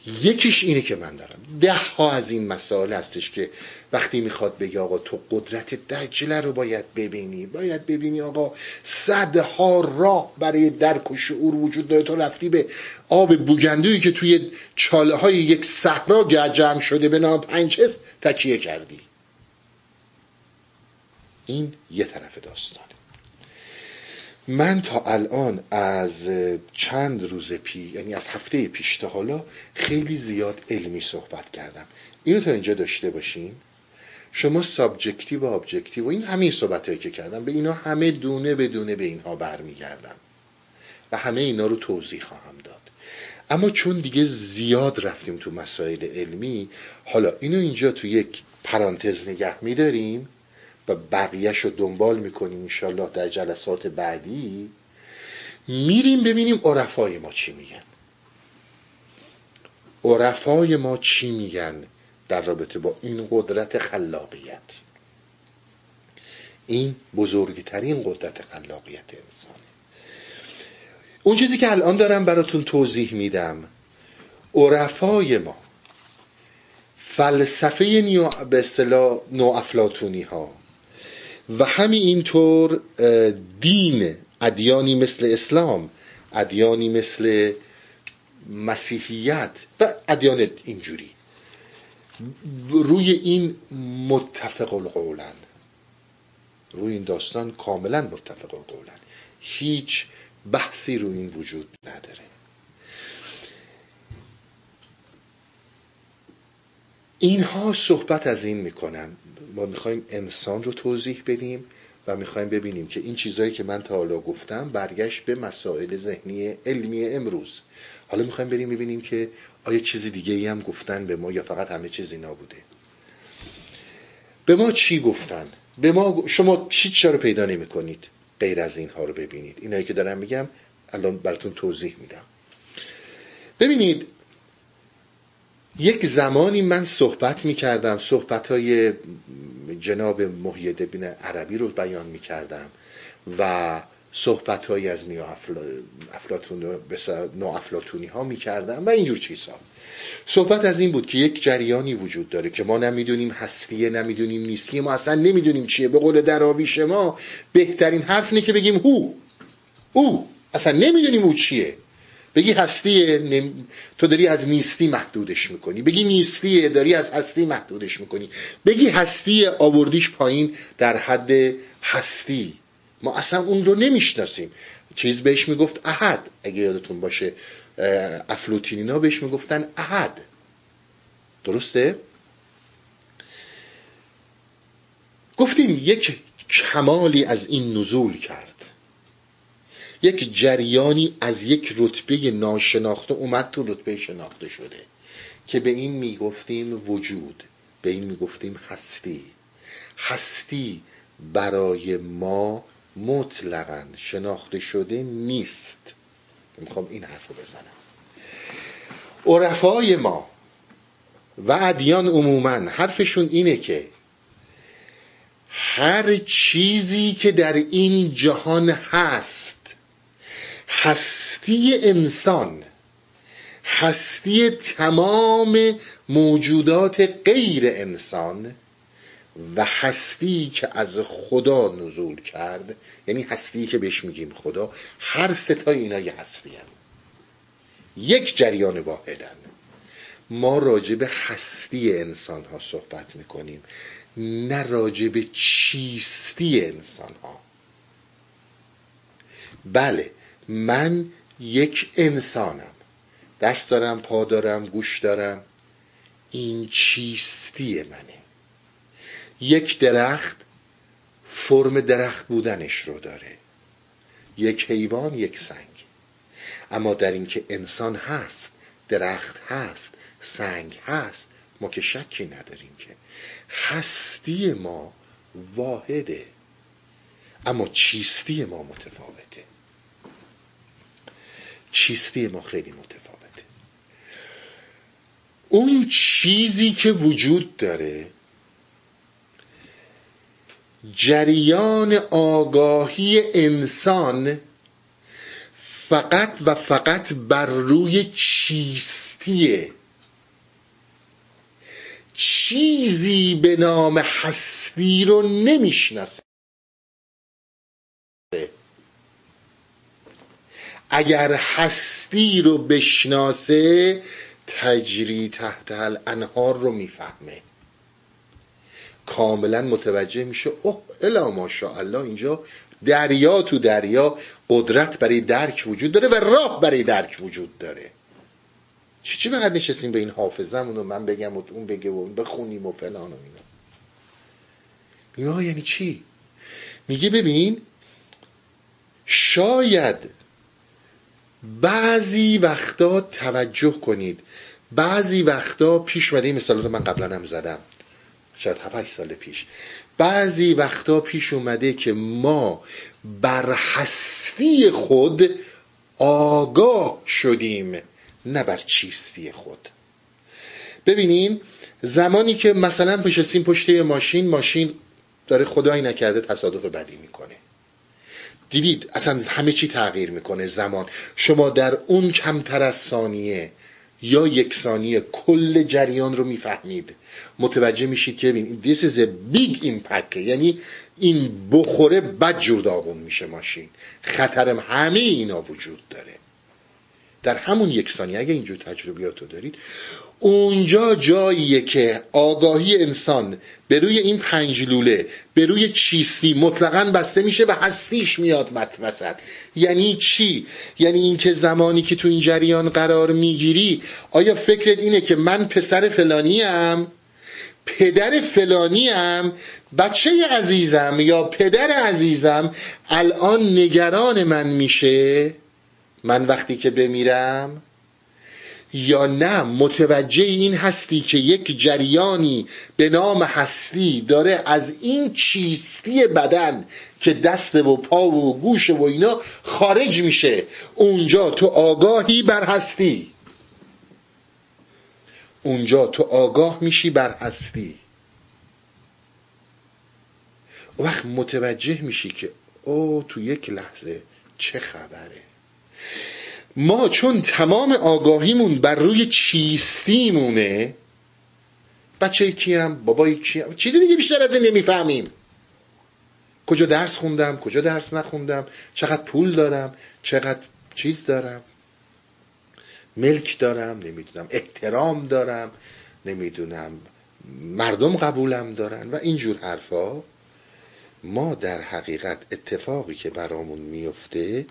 Speaker 1: یکیش اینه که من دارم. ده ها از این مسائل هستش که وقتی می‌خواد بگه آقا تو قدرت دجله رو باید ببینی باید ببینی آقا صدها راه برای درک و شعور وجود داره. تو رفتی به آب بوگندویی که توی چاله های یک صحرا جمع شده به نام پنجس تکیه کردی. این یه طرف داستان. من تا الان از چند روز پیش یعنی از هفته پیش تا حالا خیلی زیاد علمی صحبت کردم. اینو تا اینجا داشته باشین. شما subjective و objective و این همین صحبت هایی که کردم به اینا همه دونه به دونه به اینها برمیگردم. و همه اینا رو توضیح خواهم داد. اما چون دیگه زیاد رفتیم تو مسائل علمی حالا اینو اینجا تو یک پرانتز نگه میداریم. و بقیهش رو دنبال می‌کنیم انشالله در جلسات بعدی میریم ببینیم عرفای ما چی میگن. عرفای ما چی میگن در رابطه با این قدرت خلاقیت. این بزرگترین قدرت خلاقیت انسانه. اون چیزی که الان دارم براتون توضیح میدم عرفای ما فلسفه نیو به اصطلاح افلاتونی ها و همین اینطور دین ادیانی مثل اسلام ادیانی مثل مسیحیت و ادیان اینجوری. روی این متفق القولن. روی این داستان کاملا متفق القولن. هیچ بحثی روی این وجود نداره. اینها صحبت از این می‌کنن. ما می‌خوایم انسان رو توضیح بدیم و می‌خوایم ببینیم که این چیزهایی که من تا حالا گفتم برگشت به مسائل ذهنی علمی امروز. حالا می‌خوایم بریم ببینیم که آیا چیز دیگه ای هم گفتن به ما یا فقط همه چیز اینا بوده. به ما چی گفتن؟ به ما شما هیچ رو پیدا نمی کنید غیر از اینها رو ببینید. اینایی که دارم میگم الان براتون توضیح میدم. ببینید یک زمانی من صحبت می کردم صحبت های جناب محید بین عربی رو بیان می کردم و صحبت های از نیو افلاتونی ها می کردم و اینجور چیزها. صحبت از این بود که یک جریانی وجود داره که ما نمی‌دونیم هستیه نمی‌دونیم نیستیه ما اصلا نمی‌دونیم چیه. به قول دراویش ما بهترین حرف اینه که بگیم هو. او. اصلا نمی‌دونیم او چیه. بگی هستی تو داری از نیستی محدودش می‌کنی. بگی نیستیه داری از هستی محدودش می‌کنی. بگی هستی آوردیش پایین در حد هستی. ما اصلا اون رو نمی‌شناسیم. چیز بهش می‌گفت احد. اگه یادتون باشه افلوتینینا بهش می‌گفتن احد. درسته؟ گفتیم یک کمالی از این نزول کرد. یک جریانی از یک رتبه ناشناخته اومد تو رتبه شناخته شده که به این می‌گفتیم وجود به این می‌گفتیم هستی. هستی برای ما مطلقا شناخته شده نیست. می‌خوام این حرف رو بزنم. عرفای ما و ادیان عموما حرفشون اینه که هر چیزی که در این جهان هست هستی انسان هستی تمام موجودات غیر انسان و هستی که از خدا نزول کرد. یعنی هستی که بهش میگیم خدا هر ستا اینا یه هستی هم. یک جریان واحدن. ما راجع به هستی انسان ها صحبت می‌کنیم نه راجع به چیستی انسان ها بله من یک انسانم. دست دارم پا دارم گوش دارم. این چیستی منه. یک درخت فرم درخت بودنش رو داره. یک حیوان یک سنگ. اما در اینکه انسان هست درخت هست سنگ هست ما که شکی نداریم که. هستی ما واحده. اما چیستی ما متفاوته. چیستی ما خیلی متفاوته. اون چیزی که وجود داره جریان آگاهی انسان فقط و فقط بر روی چیستیه. چیزی به نام هستی رو نمی‌شناسه. اگر هستی رو بشناسه تجری تحت الانهار رو می‌فهمه. کاملا متوجه میشه اوه الا ماشاءالله اینجا دریا تو دریا قدرت برای درک وجود داره و راه برای درک وجود داره. چی چی فقط نشستیم به این حافظمون و من بگم و اون بگه و بخونیم و فلان و اینا؟ اینا یعنی چی؟ میگه ببین شاید بعضی وقتا توجه کنید. بعضی وقتا پیش مده این مثال رو من قبلا هم زدم. شاید 7 سال پیش. بعضی وقتا پیش اومده که ما بر هستی خود آگاه شدیم نه بر چیستی خود. ببینین زمانی که مثلا پشستیم پشت ماشین ماشین داره خدایی نکرده تصادف بدی می‌کنه. دیدید اصلا همه چی تغییر می‌کنه زمان. شما در اون کمتر از ثانیه یا یک ثانیه کل جریان رو می‌فهمید. متوجه میشید که ببین this is a big یعنی این بخوره بد جور داغون میشه ماشین. خطرم همه اینا وجود داره. در همون یک ثانیه اگه اینجور تجربیات دارید اونجا جاییه که آگاهی انسان به روی این پنج لوله به روی چیستی مطلقا بسته میشه و هستیش میاد وسط. یعنی چی؟ یعنی اینکه زمانی که تو این جریان قرار می‌گیری آیا فکرت اینه که من پسر فلانی ام؟ پدر فلانی ام؟ بچه عزیزم یا پدر عزیزم؟ الان نگران من میشه؟ من وقتی که بمیرم یا نه متوجه این هستی که یک جریانی به نام هستی داره از این چیستی بدن که دست و پا و گوش و اینا خارج میشه. اونجا تو آگاهی بر هستی. اونجا تو آگاه میشی بر هستی. وقت متوجه میشی که او تو یک لحظه چه خبره. ما چون تمام آگاهیمون بر روی چیستیمونه بچه کیم بابای کیم چیزی دیگه بیشتر از این نمی‌فهمیم. کجا درس خوندم کجا درس نخوندم چقدر پول دارم چقدر چیز دارم. ملک دارم نمی‌دونم احترام دارم نمی‌دونم مردم قبولم دارن و اینجور حرفا. ما در حقیقت اتفاقی که برامون میفته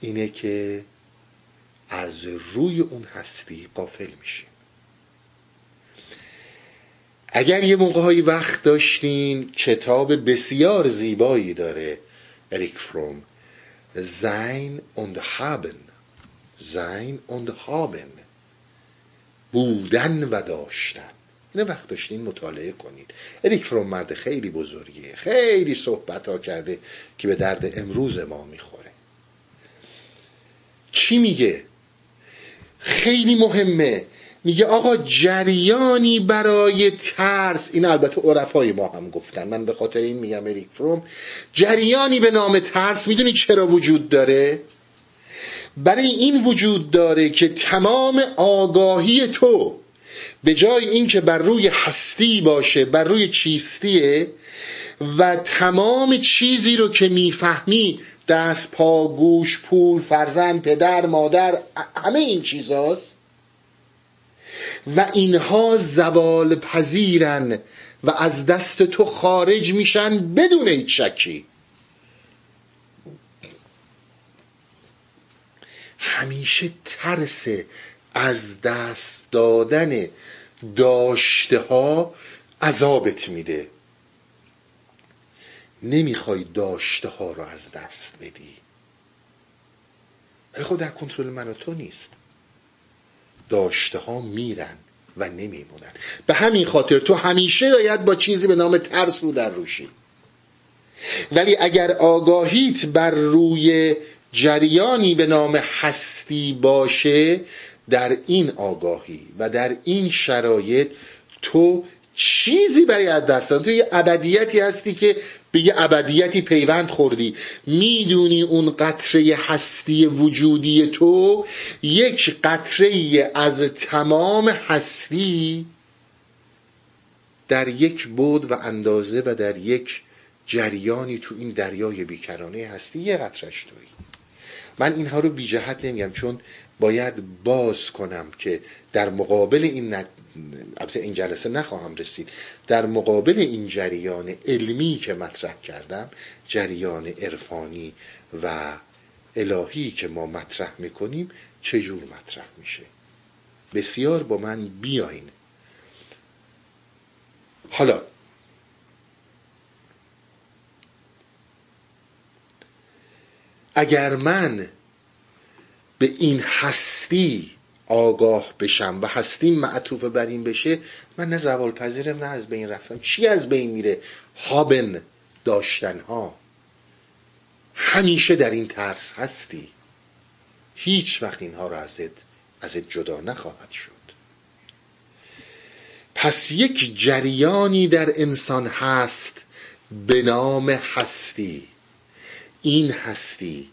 Speaker 1: اینه که از روی اون هستی قافل میشیم. اگر یه موقع وقت داشتین کتاب بسیار زیبایی داره اریک فروم زین und haben. زین und haben. بودن و داشتن. اینه وقت داشتین مطالعه کنید. اریک فروم مرد خیلی بزرگیه. خیلی صحبت ها کرده که به درد امروز ما می‌خوره. چی میگه؟ خیلی مهمه. میگه آقا جریانی برای ترس. این البته عرفای ما هم گفتن. من به خاطر این میگم اریک فروم. جریانی به نام ترس. می‌دونی چرا وجود داره؟ برای این وجود داره که تمام آگاهی تو به جای اینکه بر روی هستی باشه بر روی چیستیه و تمام چیزی رو که می‌فهمی دست پا گوش پول فرزند پدر مادر همه این چیزاست. و اینها زوال پذیرن و از دست تو خارج میشن بدون هیچ شکی. همیشه ترس از دست دادن داشته ها عذابت میده. نمی‌خوای داشته ها رو از دست بدی. ولی خب در کنترل من تو نیست. داشته ها میرن و نمیمونن. به همین خاطر تو همیشه باید با چیزی به نام ترس رو در روشی. ولی اگر آگاهیت بر روی جریانی به نام هستی باشه در این آگاهی و در این شرایط تو چیزی برای از دست تو یه ابدیتی هستی که به یه ابدیتی پیوند خوردی. می‌دونی اون قطره هستی وجودی تو یک قطره از تمام هستی در یک بود و اندازه و در یک جریانی تو این دریای بیکرانه هستی. یه قطرش توی من اینها رو بی جهت نمیگم چون باید باز کنم که در مقابل این نت... این جلسه نخواهم رسید. در مقابل این جریان علمی که مطرح کردم جریان عرفانی و الهی که ما مطرح می‌کنیم چجور مطرح میشه؟ بسیار با من بیاین. حالا اگر من به این هستی آگاه بشم و هستی معطوف بر این بشه من نه زوال پذیرم نه از بین رفتم چی از بین میره؟ هابن داشتن ها همیشه در این ترس هستی. هیچ وقت اینها را ازت ازت جدا نخواهد شد. پس یک جریانی در انسان هست به نام هستی. این هستی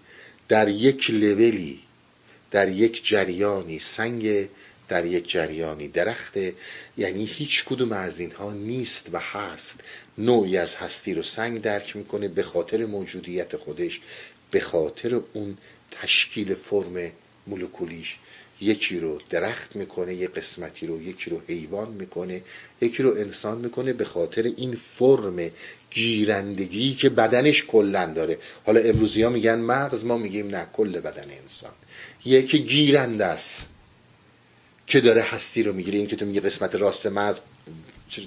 Speaker 1: در یک لولی در یک جریانی سنگ در یک جریانی درخته یعنی هیچ کدوم از اینها نیست و هست. نوعی از هستی رو سنگ درک می‌کنه به خاطر موجودیت خودش به خاطر اون تشکیل فرم مولکولیش. یکی رو درخت می‌کنه یک قسمتی رو یکی رو حیوان می‌کنه یکی رو انسان می‌کنه به خاطر این فرم گیرندگی که بدنش کلن داره. حالا امروزی ها میگن مغز ما میگیم نه کل بدن انسان. یکی گیرنده است که داره هستی رو می‌گیره. این که تو میگی قسمت راست مغز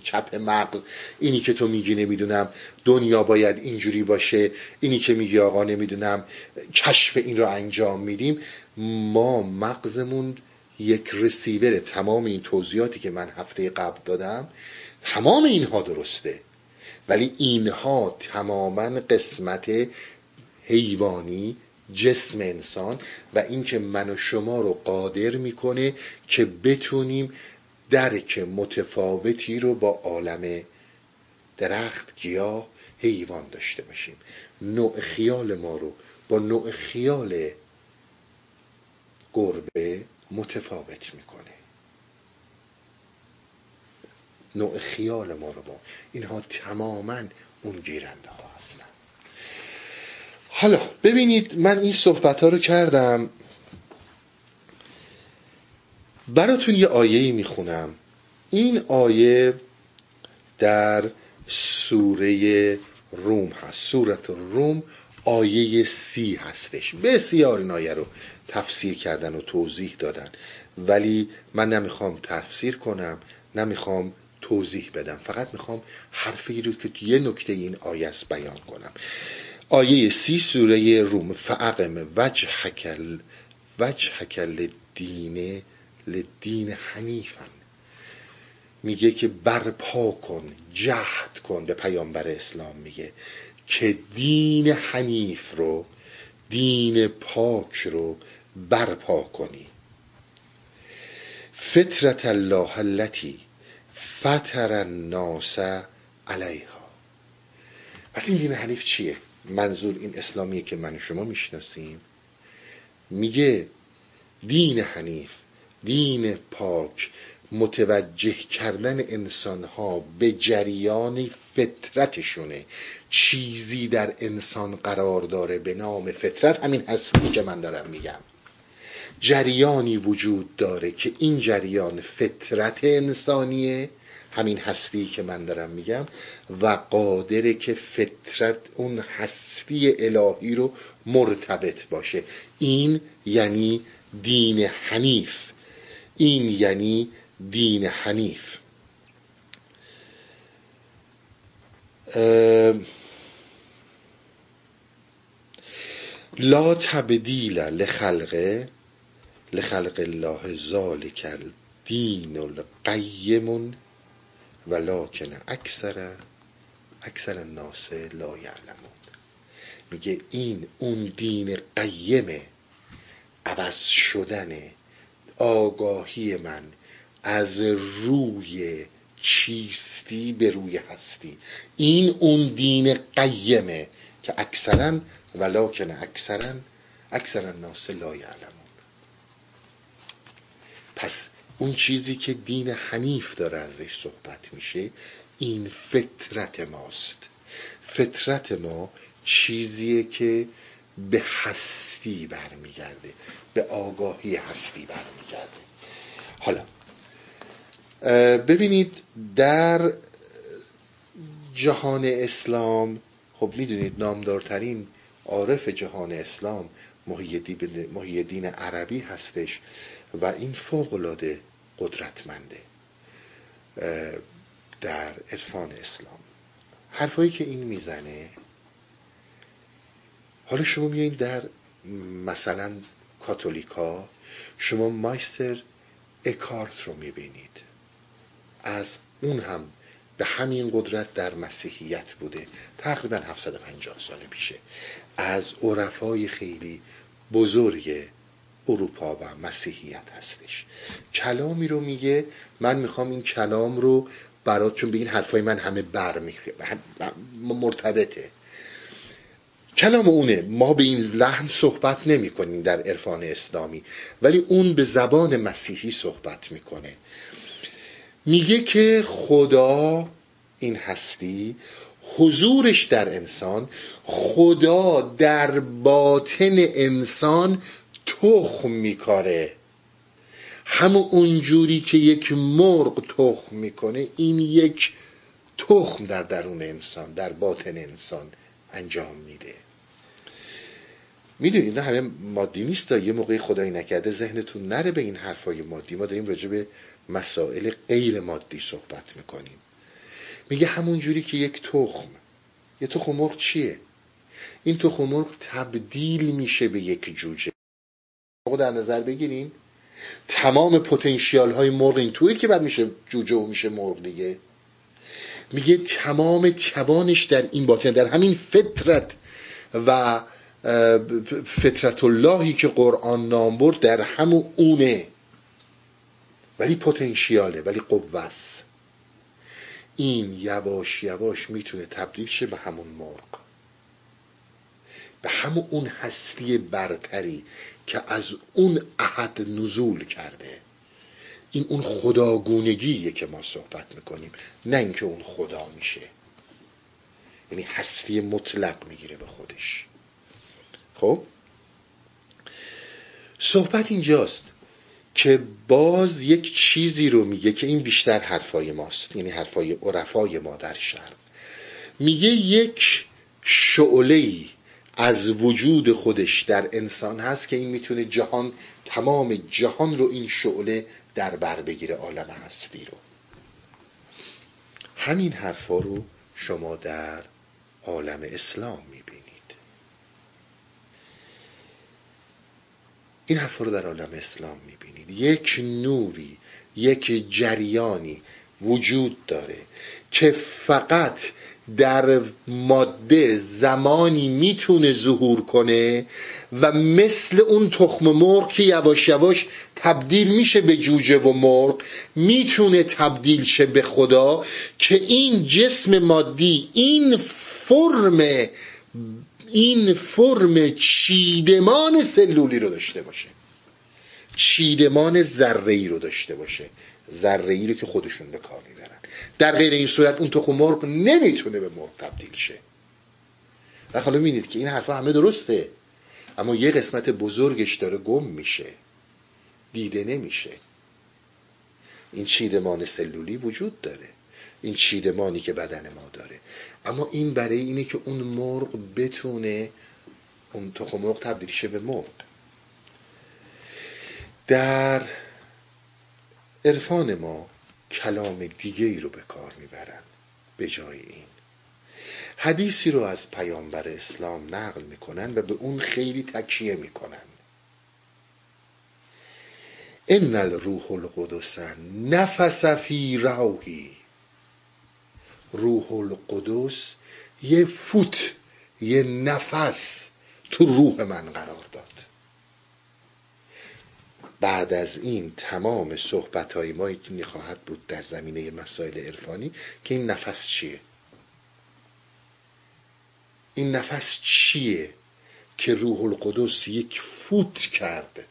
Speaker 1: چپ مغز اینی که تو میگی نمی‌دونم دنیا باید اینجوری باشه اینی که میگی آقا نمی‌دونم کشف این رو انجام میدیم. ما مغزمون یک رسیور تمام این توضیحاتی که من هفته قبل دادم تمام اینها درسته. ولی اینها تماما قسمت حیوانی جسم انسان و اینکه من و شما رو قادر می‌کنه که بتونیم درک متفاوتی رو با عالم درخت گیاه حیوان داشته باشیم. نوع خیال ما رو با نوع خیال گربه متفاوت می‌کنه. نوع خیال ما رو با. اینها تماما اون گیرنده ها هستن. حالا ببینید من این صحبت ها رو کردم. براتون یه آیه می‌خونم. این آیه در سوره روم هست. سورت روم آیه سی هستش. بسیار این آیه رو تفسیر کردن و توضیح دادن. ولی من نمی‌خوام تفسیر کنم نمی‌خوام توضیح بدم. فقط می‌خوام حرفی رو که یه نکته این آیه است بیان کنم. آیه سی سوره روم. فعقم وجه حکل وجه حکل دینه لدین حنیفن میگه که برپا کن جهد کن به پیامبر اسلام میگه که دین حنیف رو دین پاک رو برپا کنی. فطرت الله التي فطر الناس علیها. پس این دین حنیف چیه؟ منظور این اسلامیه که من شما می‌شناسیم. میگه دین حنیف دین پاک متوجه کردن انسان ها به جریان فطرتشونه. چیزی در انسان قرار داره به نام فطرت. همین هستی که من دارم میگم. جریانی وجود داره که این جریان فطرت انسانیه. همین هستی که من دارم میگم و قادره که فطرت اون هستی الهی رو مرتبط باشه. این یعنی دین حنیف. این یعنی دین حنیف. لا تبدیل لخلق لخلق الله ذالک الدین القیم ولکن اکثر اکثر الناس لا یعلمون. میگه این اون دین قیمه عوض شدن آگاهی من از روی چیستی به روی هستی. این اون دین قیمه که اکثرا ولکن اکثرا اکثر الناس لا یعلمون. پس اون چیزی که دین حنیف داره ازش صحبت میشه این فطرت ماست. فطرت ما چیزیه که به هستی برمیگرده به آگاهی هستی برمیگرده. حالا ببینید در جهان اسلام خب می‌دونید نامدارترین عارف جهان اسلام محی دین عربی هستش. و این فوقلاده قدرتمنده در عرفان اسلام. حرفایی که این می‌زنه حالا شما میایین در مثلا کاتولیکا شما مایستر اکارت رو می‌بینید. از اون هم به همین قدرت در مسیحیت بوده. تقریبا 750 سال پیشه. از عرفای خیلی بزرگ اروپا و مسیحیت هستش. کلامی رو میگه من می‌خوام این کلام رو برات چون بگین حرفای من همه بر مرتبطه. کلام اونه. ما به این لحن صحبت نمی کنیم در عرفان اسلامی ولی اون به زبان مسیحی صحبت می‌کنه. میگه که خدا این هستی حضورش در انسان خدا در باطن انسان تخم میکاره. همون اونجوری که یک مرغ تخم می‌کنه این یک تخم در درون انسان در باطن انسان انجام میده. می‌دونید نه همه مادی نیست. یه موقعی خدایی نکرده ذهنتون نره به این حرفای مادی. ما داریم راجع به مسائل غیر مادی صحبت می‌کنیم. میگه همون جوری که یک تخم. یه تخم مرغ چیه؟ این تخم مرغ تبدیل میشه به یک جوجه. در نظر بگیرین. تمام پتانسیال های مرغ این توی که بعد میشه جوجه و میشه مرغ دیگه. میگه تمام توانش در این باطن در همین فطرت و فطرت اللهی که قرآن نام برد در همون اونه. ولی پتانسیاله ولی قوه این یواش یواش می‌تونه تبدیل شه به همون مرغ. به همون اون هستی برتری. که از اون احد نزول کرده. این اون خداگونگیه که ما صحبت می‌کنیم نه اینکه اون خدا میشه. یعنی هستی مطلق می‌گیره به خودش. خب؟ صحبت اینجاست که باز یک چیزی رو میگه که این بیشتر حرفای ماست. یعنی حرفای عرفای ما در شرق. میگه یک شعله از وجود خودش در انسان هست که این می‌تونه جهان تمام جهان رو این شعله در بر بگیره عالم هستی رو. همین حرفا رو شما در عالم اسلام می‌بینید. این حرفا رو در عالم اسلام می‌بینید. یک نوری یک جریانی وجود داره که فقط در ماده زمانی می‌تونه ظهور کنه و مثل اون تخم مرغ که یواش یواش تبدیل میشه به جوجه و مرغ می‌تونه تبدیل شه به خدا که این جسم مادی این فرم این فرم چیدمان سلولی رو داشته باشه. چیدمان ذره ای رو داشته باشه. ذره ای رو که خودشون به کار در غیر این صورت اون تخم مرغ نمی‌تونه به مرغ تبدیل شه. و حالا می‌بینید که این حرفا همه درسته. اما یه قسمت بزرگش داره گم میشه. دیده نمیشه. این چیدمان سلولی وجود داره. این چیدمانی که بدن ما داره. اما این برای اینه که اون مرغ بتونه اون تخم مرغ تبدیل شه به مرغ. در عرفان ما کلام دیگه ای رو به کار می‌برن. به جای این. حدیثی رو از پیامبر اسلام نقل می‌کنن و به اون خیلی تکیه می‌کنن. ان الروح القدس نفس فی روحی. روح القدس یه فوت یه نفس تو روح من قرار داد. بعد از این تمام صحبت های ما خواهد بود در زمینه مسائل عرفانی که این نفس چیه؟ این نفس چیه که روح القدس یک فوت کرد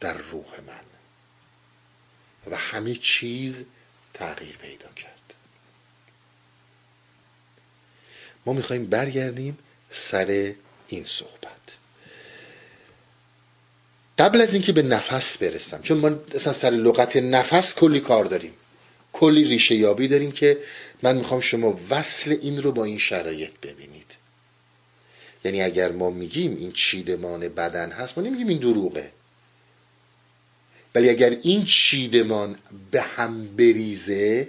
Speaker 1: در روح من و همه چیز تغییر پیدا کرد؟ ما می‌خوایم برگردیم سر این صحبت. قبل از اینکه به نفس برسم چون ما اصلا سر لغت نفس کلی کار داریم. کلی ریشه یابی داریم که من می‌خوام شما وصل این رو با این شرایط ببینید. یعنی اگر ما میگیم این چیدمان بدن هست ما نمیگیم این دروغه. ولی اگر این چیدمان به هم بریزه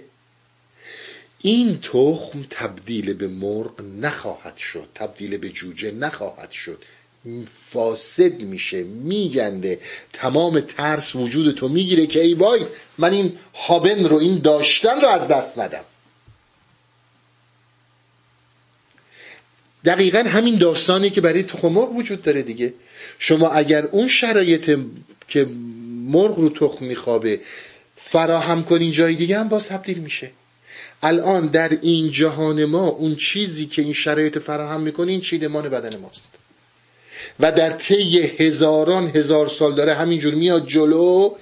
Speaker 1: این تخم تبدیل به مرغ نخواهد شد تبدیل به جوجه نخواهد شد. فاسد میشه میگنده. تمام ترس وجود تو می‌گیره که ای وای من این هابن رو این داشتن رو از دست ندم. دقیقا همین داستانی که برای تخم مرغ وجود داره دیگه. شما اگر اون شرایط که مرغ رو تخم میخوابه فراهم کنین جای دیگه هم باز تبدیل میشه. الان در این جهان ما اون چیزی که این شرایط فراهم می‌کنه این چیدمان بدن ماست. و در طی هزاران هزار سال داره همینجور میاد جلو.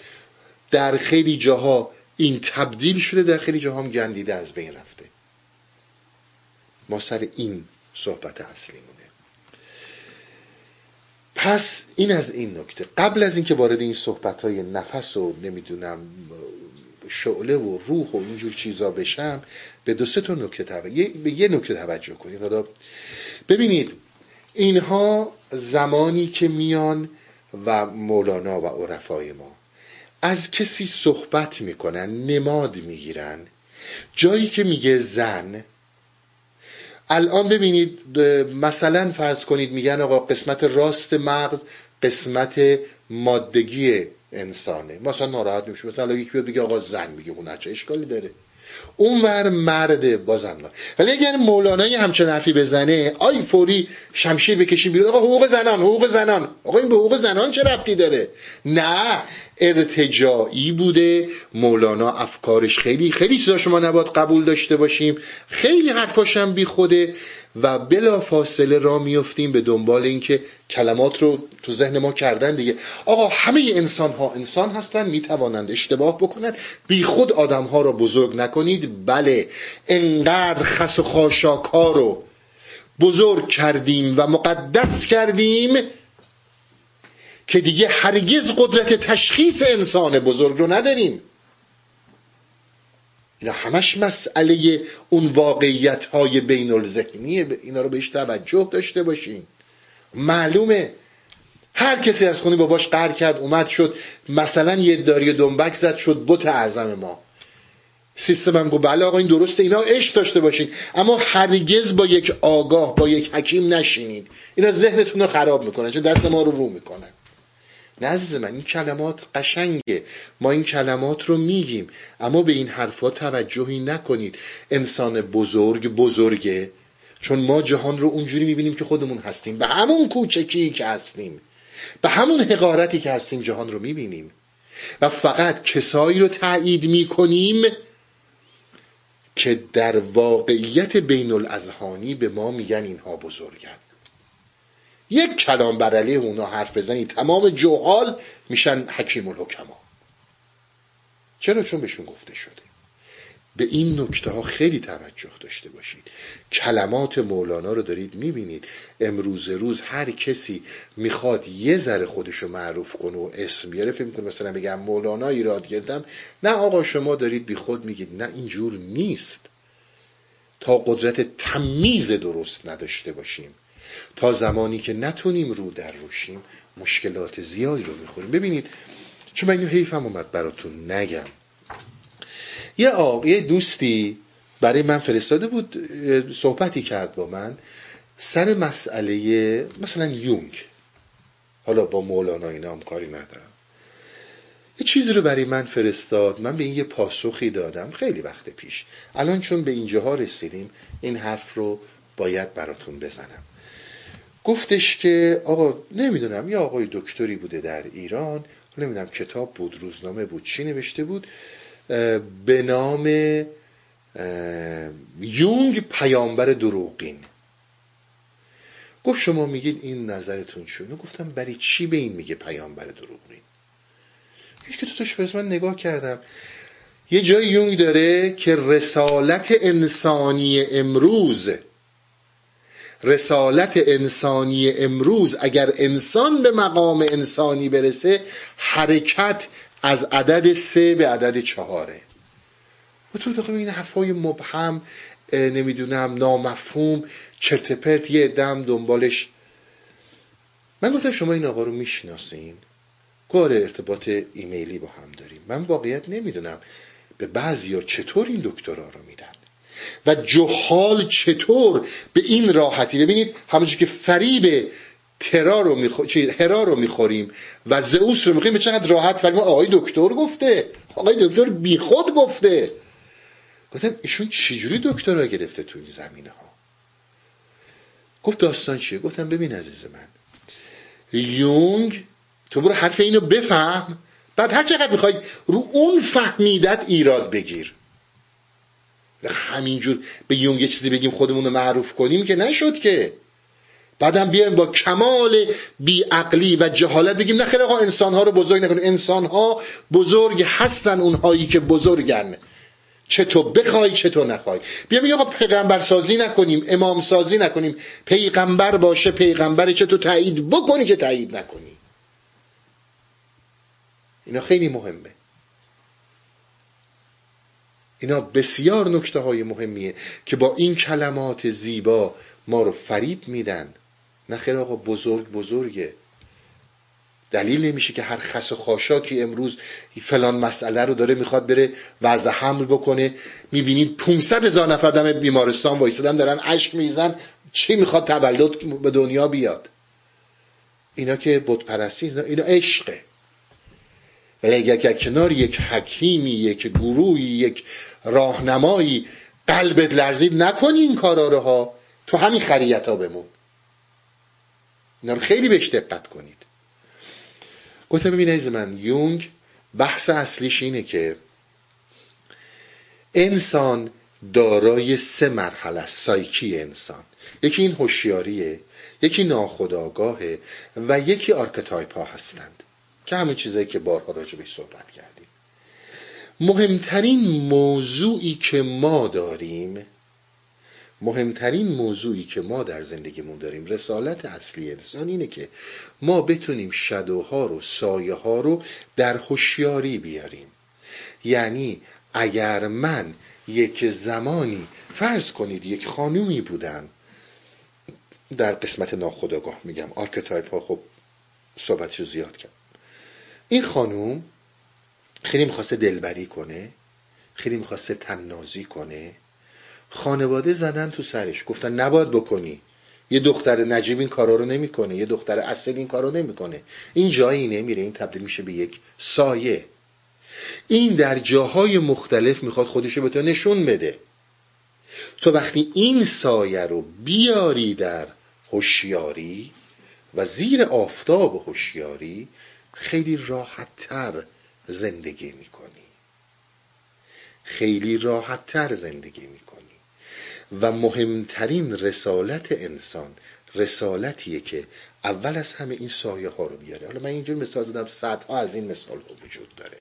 Speaker 1: در خیلی جاها این تبدیل شده در خیلی جاها هم گندیده از بین رفته. ما سر این صحبت اصلی مونه پس این از این نکته. قبل از اینکه وارد این صحبت های نفس و نمی‌دونم شعله و روح و اینجور چیزا بشم به دو سه تا نکته توجه به یه نکته توجه کنید. ببینید اینها زمانی که میان و مولانا و عرفای ما از کسی صحبت می‌کنن نماد می‌گیرن. جایی که میگه زن الان ببینید مثلا فرض کنید میگن آقا قسمت راست مغز قسمت مادگی انسانه. مثلا ناراحت میشه مثلا یکی بیاد بگه آقا زن میگه اون چه اشکالی داره. اونور مرد بازم نه. ولی اگر مولانا یه حرفی بزنه آی فوری شمشیر بکشیم بیرون آقا حقوق زنان حقوق زنان. آقا این به حقوق زنان چه ربطی داره؟ نه. ارتجاعی بوده. مولانا افکارش خیلی خیلی چیزا شما نباید قبول داشته باشیم. خیلی حرفاشم بی خوده و بلا فاصله را میفتیم به دنبال اینکه کلمات رو تو ذهن ما کردن دیگه. آقا همه انسان ها انسان هستن می‌توانند اشتباه بکنن. بی خود آدم ها را بزرگ نکنید. بله انقدر خس و خاشاک ها رو بزرگ کردیم و مقدس کردیم که دیگه هرگز قدرت تشخیص انسان بزرگ رو نداریم. اینا همش مسئله اون واقعیت های بین الذهنیه اینا رو بهش توجه داشته باشین. معلومه. هر کسی از خونی باباش قر کرد اومد شد. مثلا یه داری دنبک زد شد بت اعظم ما. سیستم هم گفت بله آقا این درسته اینا عشق داشته باشین. اما هرگز با یک آگاه با یک حکیم نشینید. اینا ذهنتون رو خراب می‌کنن چون دست ما رو رو می‌کنن. نه عزیز من این کلمات قشنگه. ما این کلمات رو میگیم. اما به این حرفا توجهی نکنید. انسان بزرگ بزرگه. چون ما جهان رو اونجوری می‌بینیم که خودمون هستیم. به همون کوچکی که هستیم. به همون حقارتی که هستیم جهان رو می‌بینیم. و فقط کسایی رو تایید می‌کنیم که در واقعیت بین الازهانی به ما میگن اینها بزرگن. یک کلام بر علیه اونا حرف بزنی تمام جوحال میشن حکیم الحکما. چرا؟ چون بهشون گفته شده. به این نکته ها خیلی توجه داشته باشید. کلمات مولانا رو دارید می‌بینید. امروز روز هر کسی می‌خواد یه ذره خودش رو معروف کنه و اسم بیاره فکر می‌کنه مثلا بگم مولانا ایراد گردم. نه آقا شما دارید بی خود میگید. نه اینجور نیست. تا قدرت تمیز درست نداشته باشیم. تا زمانی که نتونیم رو در روشیم مشکلات زیادی رو می‌خوریم. ببینید چون من اینو حیفم اومد براتون نگم. یه آقای دوستی برای من فرستاده بود صحبتی کرد با من سر مسئله مثلا یونگ. حالا با مولانا اینا هم کاری ندارم. یه چیزی رو برای من فرستاد. من به این یه پاسخی دادم. خیلی وقت پیش. الان چون به اینجاها رسیدیم این حرف رو باید براتون بزنم. گفتش که آقا نمی‌دونم یه آقای دکتری بوده در ایران نمی‌دونم کتاب بود روزنامه بود چی نوشته بود به نام یونگ پیامبر دروغین. گفت شما میگید این نظرتون شونه گفتم برای چی به این میگه پیامبر دروغین؟ یکی تو توش من نگاه کردم. یه جای یونگ داره که رسالت انسانی امروز رسالت انسانی امروز اگر انسان به مقام انسانی برسه حرکت از عدد سه به عدد چهاره. و تو دقیقه این حرفای مبهم نمی‌دونم نامفهوم چرت پرت یه دم دنبالش. من گفتم شما این آقا رو می‌شناسین؟ کار ارتباط ایمیلی با هم داریم. من واقعیت نمی‌دونم به بعضی ها چطور این دکترا رو میدن. و جهال چطور به این راحتی؟ ببینید همونجور که فریب ترا رو هرا رو می‌خوریم و زئوس رو می‌خوریم چقدر راحت؟ فریم آقای دکتر گفته. آقای دکتر بیخود گفته. گفتم ایشون چجوری دکترا گرفته تو این زمینه ها گفت داستان چیه؟ گفتم ببین عزیز من. یونگ تو برو حرف اینو بفهم. بعد هر چقدر می‌خوای رو اون فهمیدت ایراد بگیر. همینجور به یونگ یه چیزی بگیم خودمون رو معروف کنیم که نشد که. بعدم بیایم با کمال بیعقلی و جهالت بگیم نه خیلی آقا انسان ها رو بزرگ نکنیم. انسان ها بزرگ هستن اونهایی که بزرگن. چه تو بخوای چه تو نخوای. بیا میگه آقا پیغمبر سازی نکنیم امام سازی نکنیم. پیغمبر باشه پیغمبر چه تو تایید بکنی که تایید نکنی. اینا خیلی مهمه. اینا بسیار نکته های مهمیه که با این کلمات زیبا ما رو فریب میدن. نخیر آقا بزرگ بزرگه. دلیل نمیشه که هر خس و خاشاکی امروز فلان مسئله رو داره می‌خواد بره وضع حمل بکنه. می‌بینید 500 هزار نفر دم بیمارستان وایسادن دارن اشک میزن چی می‌خواد تولد به دنیا بیاد؟ اینا که بت پرستی اینا عشقه. ولی اگر کنار یک حکیمی یک گروهی یک راهنمایی قلبت لرزید نکنی این کارا رو ها. تو همین خریت ها بمون. اینا رو خیلی بهش دقت کنید. گفتم ببین از من یونگ بحث اصلیش اینه که انسان دارای سه مرحله سایکی انسان. یکی این هوشیاریه یکی ناخودآگاهه و یکی archetype ها هستند. که همه چیزایی که بارها راجبش صحبت کردیم. مهمترین موضوعی که ما داریم مهمترین موضوعی که ما در زندگیمون داریم رسالت اصلی انسان اینه که ما بتونیم shadow ها رو سایه ها رو در هوشیاری بیاریم. یعنی اگر من یک زمانی فرض کنید یک خانومی بودم در قسمت ناخودآگاه میگم archetype ها خب صحبتشو زیاد کرد. این خانوم خیلی می‌خواسته دلبری کنه خیلی می‌خواسته طنازی کنه. خانواده زدن تو سرش گفتن نباید بکنی. یه دختر نجیب این کارا رو نمی‌کنه یه دختر اصیل این کارو نمی‌کنه. این جایی نمیره این تبدیل میشه به یک سایه. این در جاهای مختلف می‌خواد خودشو به تو نشون بده. تو وقتی این سایه رو بیاری در هوشیاری و زیر آفتاب هوشیاری خیلی راحتتر زندگی می‌کنی. خیلی راحتتر زندگی می‌کنی. و مهمترین رسالت انسان رسالتیه که اول از همه این سایه ها رو بیاره. حالا من اینجور مثال زدم صدها از این مثال ها وجود داره.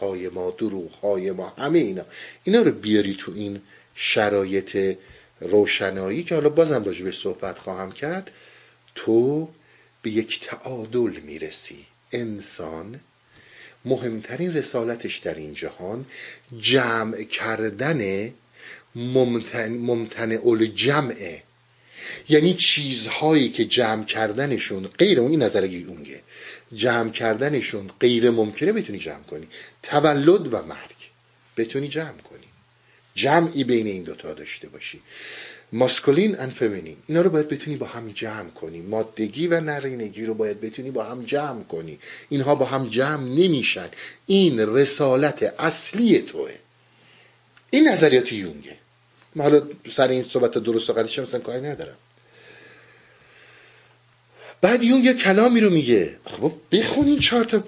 Speaker 1: های ما دروغ های ما همه اینا. اینا رو بیاری تو این شرایط روشنایی که حالا بازم به صحبت خواهم کرد. تو به یک تعادل می‌رسی. انسان مهمترین رسالتش در این جهان جمع کردن ممتنع جمعه یعنی چیزهایی که جمع کردنشون غیر اون این نظر اونگه. جمع کردنشون غیر ممکنه بتونی جمع کنی. تولد و مرگ. بتونی جمع کنی. جمعی بین این دوتا داشته باشی. ماسکولین ان فمینین اینا رو باید بتونی با هم جمع کنی. مادگی و نرینگی رو باید بتونی با هم جمع کنی. اینها با هم جمع نمیشن. این رسالت اصلی توه. این نظریات یونگه. من حالا سر این صحبت درست و غلطش مثلا کاری ندارم. بعد یون یه کلامی رو میگه. خب بخونین چهار تا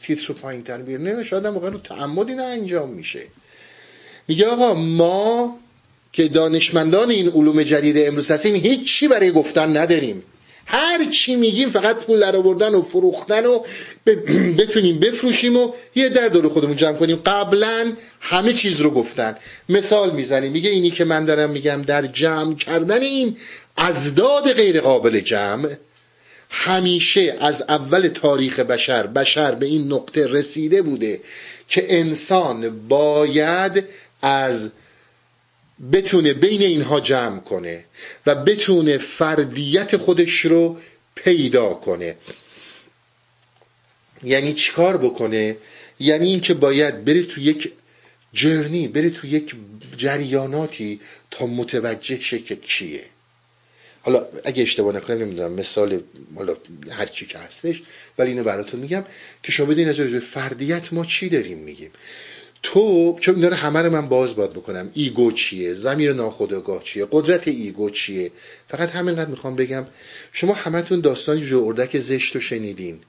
Speaker 1: تیتر رو پایین تر بیرون شاید هم رو تعمد اینا انجام میشه. میگه آقا ما که دانشمندان این علوم جدید امروز هستیم هیچی برای گفتن نداریم. هر چی میگیم فقط پول در آوردن و فروختن و <clears throat> بتونیم بفروشیم و یه در دور خودمون جمع کنیم. قبلا همه چیز رو گفتن. مثال می‌زنیم. میگه اینی که من دارم میگم در جمع کردن این ازداد غیر قابل جمع همیشه از اول تاریخ بشر بشر به این نقطه رسیده بوده که انسان باید از بتونه بین اینها جمع کنه و بتونه فردیت خودش رو پیدا کنه. یعنی چیکار بکنه؟ یعنی اینکه باید بره تو یک جرنی بره تو یک جریاناتی تا متوجه شه که کیه. حالا اگه اشتباه نکنم نمی‌دونم مثال حالا هر چی که هستش ولی اینو براتون میگم که شما بدین از فردیت ما چی داریم میگیم. تو چون داره همه رو من باز باد بکنم. ego چیه؟ ضمیر ناخودآگاه چیه؟ قدرت ego چیه؟ فقط همینقدر می‌خوام بگم شما همتون داستان جوجه اردک زشت رو شنیدین.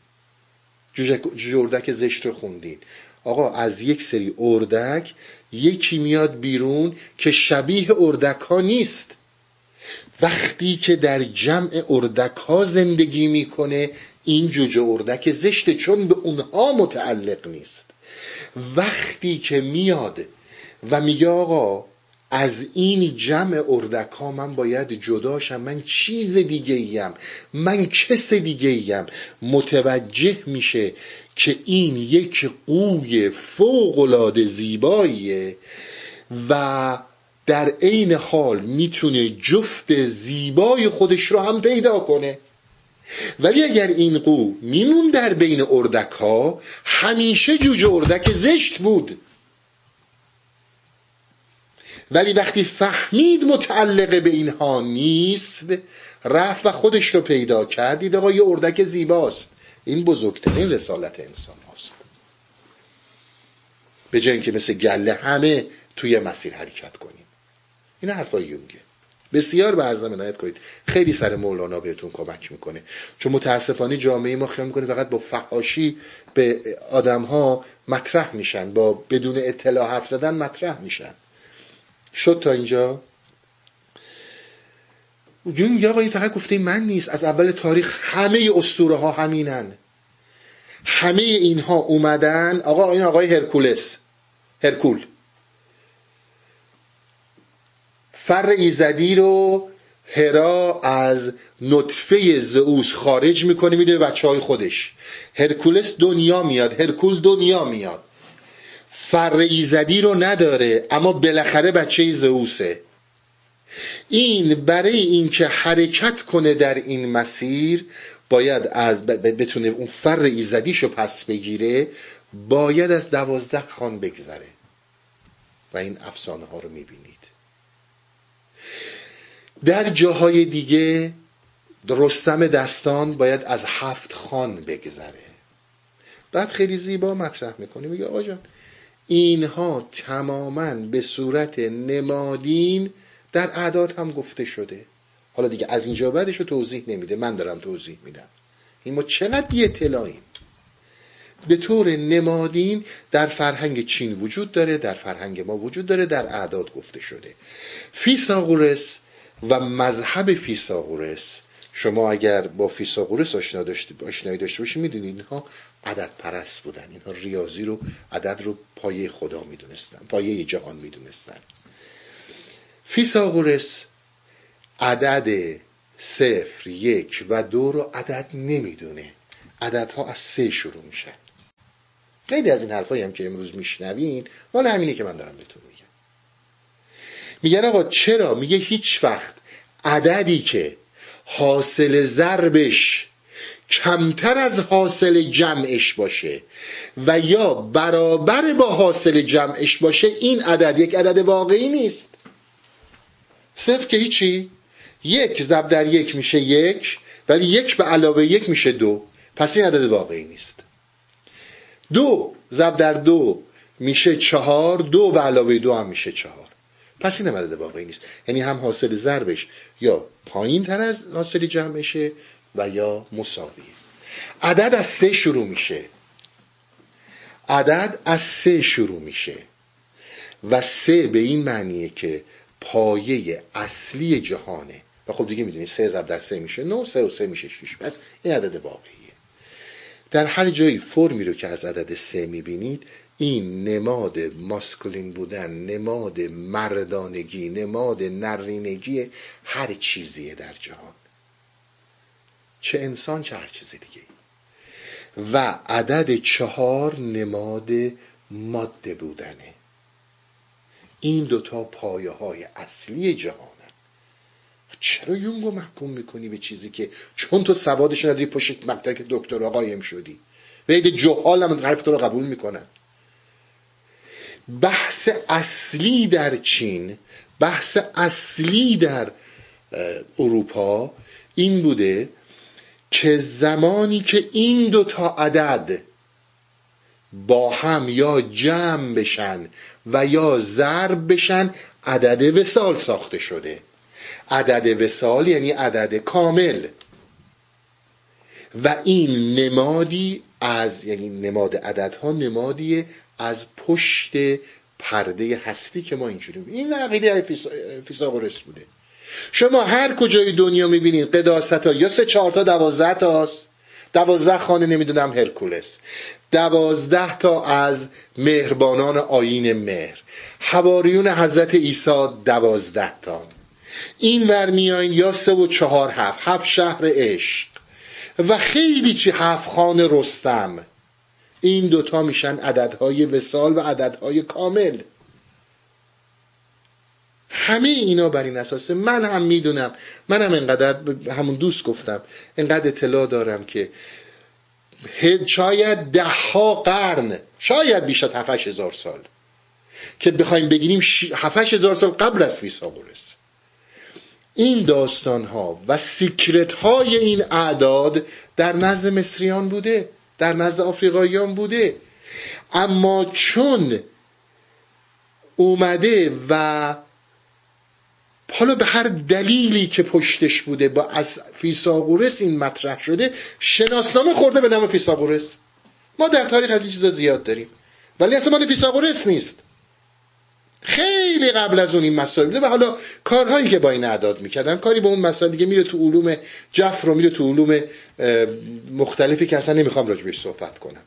Speaker 1: جوجه اردک زشت رو خوندین. آقا از یک سری اردک یکی میاد بیرون که شبیه اردک ها نیست. وقتی که در جمع اردک ها زندگی می‌کنه این جوجه اردک زشته چون به اونها متعلق نیست. وقتی که میاد و میگه آقا از این جمع اردک ها من باید جداشم من چیز دیگه ایم من کس دیگه ایم متوجه میشه که این یک قوی فوق زیباییه و در عین حال می‌تونه جفت زیبای خودش رو هم پیدا کنه. ولی اگر این قو میمون در بین اردک ها همیشه جوجه اردک زشت بود. ولی وقتی فهمید متعلق به اینها نیست رفت و خودش رو پیدا کردید آقا یه اردک زیباست. این بزرگترین رسالت انسان هاست. به جای اینکه مثل گله همه توی مسیر حرکت کنیم. این حرفای یونگه. بسیار به عرضم عنایت کنید. خیلی سر مولانا بهتون کمک می‌کنه. چون متاسفانه جامعه ما خیال می‌کنه فقط با فحاشی به آدم ها مطرح میشن. با بدون اطلاع حرف زدن مطرح میشن. شد تا اینجا. جون یا این فقط گفته من نیست. از اول تاریخ همه اسطوره ها همینن. همه اینها اومدن. آقا این آقای هرکولس. هرکول. فر ایزدی رو هرا از نطفه زئوس خارج می‌کنه میده بچه های خودش. هرکولس دنیا میاد هرکول دنیا میاد. فر ایزدی رو نداره اما بالاخره بچه زئوسه. این برای اینکه حرکت کنه در این مسیر باید از بتونه اون فر ایزدیشو پس بگیره باید از دوازده خان بگذره. و این افسانه ها رو می‌بینید در جاهای دیگه رستم دستان باید از هفت خان بگذره. بعد خیلی زیبا مطرح می‌کنه میگه آقا جان اینها تماما به صورت نمادین در اعداد هم گفته شده. حالا دیگه از اینجا بعدش رو توضیح نمیده من دارم توضیح میدم. این ما چقدر بی اطلاعیم به طور نمادین در فرهنگ چین وجود داره در فرهنگ ما وجود داره در اعداد گفته شده. فیساغورس و مذهب فیساغورس شما اگر با فیساغورس آشنایی داشته باشید می‌دونید اینها عدد پرست بودن. اینها ریاضی رو عدد رو پایه خدا می‌دونستن پایه جهان می‌دونستن. فیساغورس عدد صفر یک و دو رو عدد نمی‌دونه. عددها از سه شروع میشن. خیلی از این حرفایی هم که امروز میشنوین مال همینه که من دارم بهتون میگم. میگن آقا چرا؟ میگه هیچ وقت عددی که حاصل ضربش کمتر از حاصل جمعش باشه و یا برابر با حاصل جمعش باشه این عدد یک عدد واقعی نیست. صفر که هیچی؟ یک ضرب در یک میشه یک ولی یک به علاوه یک میشه دو. پس این عدد واقعی نیست. دو ضرب در دو میشه چهار دو به علاوه دو هم میشه چهار. پس این عدد واقعی نیست. یعنی هم حاصل ضربش یا پایین تر از حاصل جمعشه و یا مساویه عدد از سه شروع میشه. عدد از سه شروع میشه. و سه به این معنیه که پایه اصلی جهانه. و خب دیگه می‌دونید سه ضرب در سه میشه نه سه و سه میشه شیش پس این عدد واقعیه. در هر جایی فرمی رو که از عدد سه می‌بینید این نماد ماسکولین بودن نماد مردانگی نماد نرینگی هر چیزیه در جهان. چه انسان چه هر چیز دیگه و عدد چهار نماد ماده بودنه. این دوتا پایه های اصلی جهان چرا یونگو محکوم می‌کنی به چیزی که چون تو سوادش نداری پشت مکتب دکترا قایم شدی؟ و عید هم حرف تو رو قبول می‌کنن. بحث اصلی در چین بحث اصلی در اروپا این بوده که زمانی که این دو تا عدد با هم یا جمع بشن و یا ضرب بشن عدد وسال ساخته شده. عدد وسال یعنی عدد کامل. و این نمادی از یعنی نماد عددها نمادی از پشت پرده هستی که ما اینجوری این عقیده فیساغورس بوده. شما هر کجای دنیا می‌بینید قداست ها یا سه چهار تا دوازده تاست. دوازده خانه نمی‌دونم هرکولس. دوازده تا از مهربانان آین مهر. حواریون حضرت عیسی دوازده تا. این ور میاین یا سه و چهار هفت. هفت شهر عشق. و خیلی چی؟ هفت خان رستم. این دوتا میشن عددهای وسال و عددهای کامل. همه اینا بر این اساسه من هم می‌دونم. من هم انقدر همون دوست گفتم. انقدر اطلاع دارم که شاید ده ها قرن شاید بیش از هفتش هزار سال که بخوایم بگیریم هفتش هزار سال قبل از فیثاغورس این داستان ها و secret های این اعداد در نزد مصریان بوده. در نزد آفریقاییان بوده. اما چون اومده و حالا به هر دلیلی که پشتش بوده با از فیثاغورس این مطرح شده شناسنامه خورده به نام فیثاغورس ما در تاریخ از این چیزا زیاد داریم. ولی اصلا مال فیساغورس نیست. خیلی قبل از اون این مسائل بوده و حالا کارهایی که با این اعداد می‌کردن کاری با اون مسائل دیگه میره تو علوم جفر و میره تو علوم مختلفی که اصلا نمی‌خوام راجبش صحبت کنم.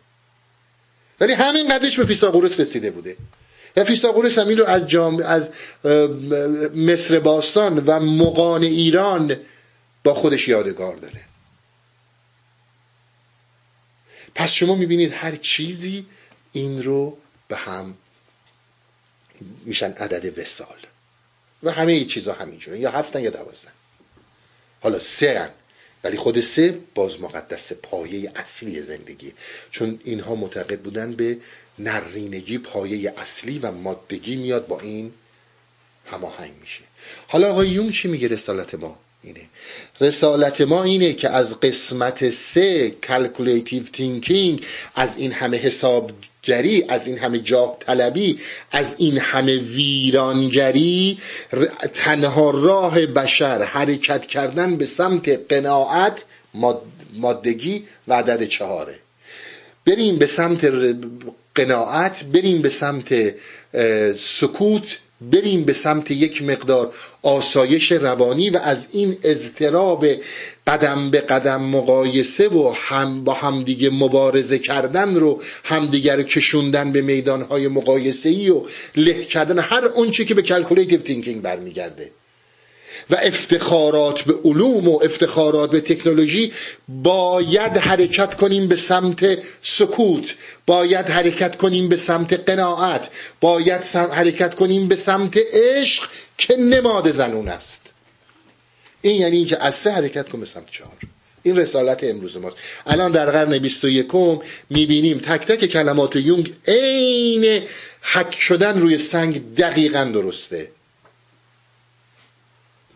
Speaker 1: ولی همین قدرش به فیساغورس رسیده بوده. و فیساغورس هم رو از, جام... از مصر باستان و مقان ایران با خودش یادگار داره. پس شما می‌بینید هر چیزی این رو به هم میشن عدد وسال. و همه چیزا همینجوره. یا هفتن یا دوازدن حالا سه هن. ولی خود سه باز مقدس پایه اصلی زندگی. چون اینها معتقد بودن به نرینگی پایه اصلی و مادگی میاد با این هماهنگ میشه. حالا آقای یون چی میگه رسالت ما؟ اینه. رسالت ما اینه که از قسمت سه calculative thinking از این همه حسابگری از این همه جاه طلبی از این همه ویرانگری تنها راه بشر حرکت کردن به سمت قناعت سادگی و عدد چهاره. بریم به سمت قناعت بریم به سمت سکوت بریم به سمت یک مقدار آسایش روانی و از این اضطراب قدم به قدم مقایسه و هم با همدیگه مبارزه کردن رو همدیگه رو کشوندن به میدانهای مقایسه ای و له کردن هر اونچه که به calculative thinking برمیگرده. و افتخارات به علوم و افتخارات به تکنولوژی باید حرکت کنیم به سمت سکوت باید حرکت کنیم به سمت قناعت باید حرکت کنیم به سمت عشق که نماد زنون است. این یعنی اینکه از سه حرکت کنیم به سمت چهار. این رسالت امروز ماست. الان در قرن 21 می‌بینیم تک تک کلمات یونگ عین حک شدن روی سنگ دقیقا درسته.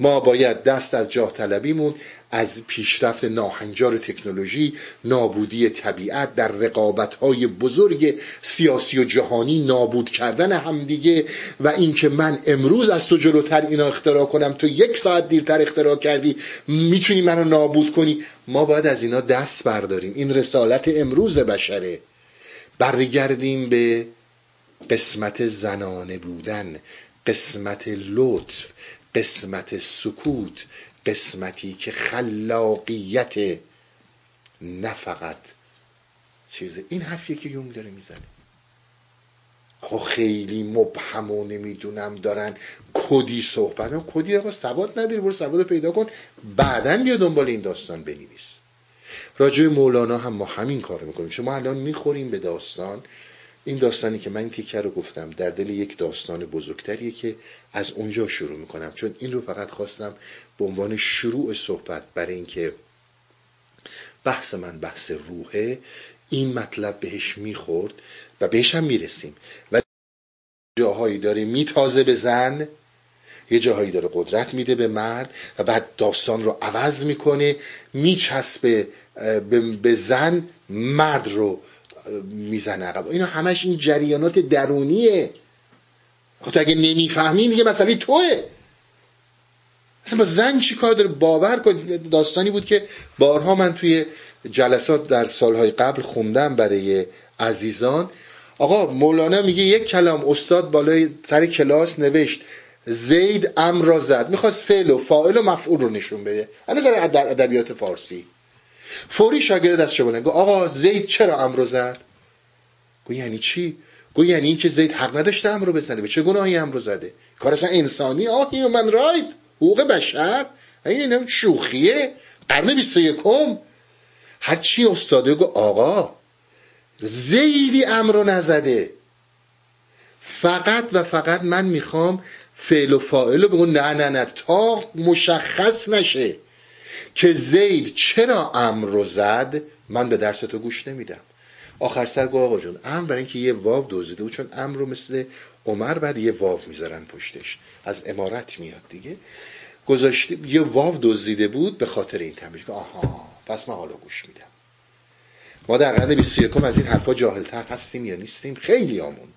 Speaker 1: ما باید دست از جاه طلبیمون از پیشرفت ناهنجار تکنولوژی نابودی طبیعت در رقابت‌های بزرگ سیاسی و جهانی نابود کردن همدیگه و اینکه من امروز از تو جلوتر اینا اختراع کنم تو یک ساعت دیرتر اختراع کردی می‌تونی منو نابود کنی؟ ما باید از اینا دست برداریم. این رسالت امروز بشره. برگردیم به قسمت زنانه بودن قسمت لطف. قسمت سکوت قسمتی که خلاقیت نه فقط چیزه. این حرفیه که یونگ داره می‌زنه. خب خیلی مبهم و نمی‌دونم دارن کدی صحبت هم کدی آقا سواد نداری برو سواد پیدا کن. بعدا بیا دنبال این داستان بنویس. راجع مولانا هم ما همین کار می‌کنیم. شما الان می‌خوریم به داستان. این داستانی که من تیکه رو گفتم در دل یک داستان بزرگتریه که از اونجا شروع می‌کنم. چون این رو فقط خواستم به عنوان شروع صحبت برای اینکه بحث من بحث روحه این مطلب بهش می‌خورد و بهش هم می‌رسیم. و جاهایی داره میتازه به زن یه جاهایی داره قدرت میده به مرد و بعد داستان رو عوض می‌کنه میچسبه به زن مرد رو می‌زنه عقب. اینا همش این جریانات درونیه. خب اگه نمی‌فهمی دیگه مسئله توه. اصلا با زن چی کار داره؟ باور کن. داستانی بود که بارها من توی جلسات در سالهای قبل خوندم برای عزیزان. آقا مولانا میگه یک کلام استاد بالای سر کلاس نوشت زید امر را زد. می‌خواست فعل و فاعل و مفعول رو نشون بده. از در ادبیات فارسی. فوری شاگرد دست بلند گفت آقا زید چرا امر زد؟ گو یعنی چی؟ گو یعنی این که زید حق نداشته امرو بزنه. به چه گناهی امرو زده؟ کار اصلا انسانی آه هیومن رایت. حقوق بشر. این شوخیه. قرن 21 هر چی استاده گو آقا زیدی امرو نزده. فقط و فقط من می‌خوام فعل و فاعل رو بگو نه نه نه. تا مشخص نشه. که زید چرا امر رو زد من به درس تو گوش نمیدم. آخر سر گو آقا جون امر برای اینکه یه واو دوزیده بود چون امر رو مثل عمر بعد یه واو می‌ذارن پشتش. از امارت میاد دیگه. گذاشته یه واو دزدیده بود به خاطر این تنبیه آها پس من حالا گوش میدم. ما در قرن 21 از این حرفا جاهلتر هستیم یا نیستیم؟ خیلی آمون.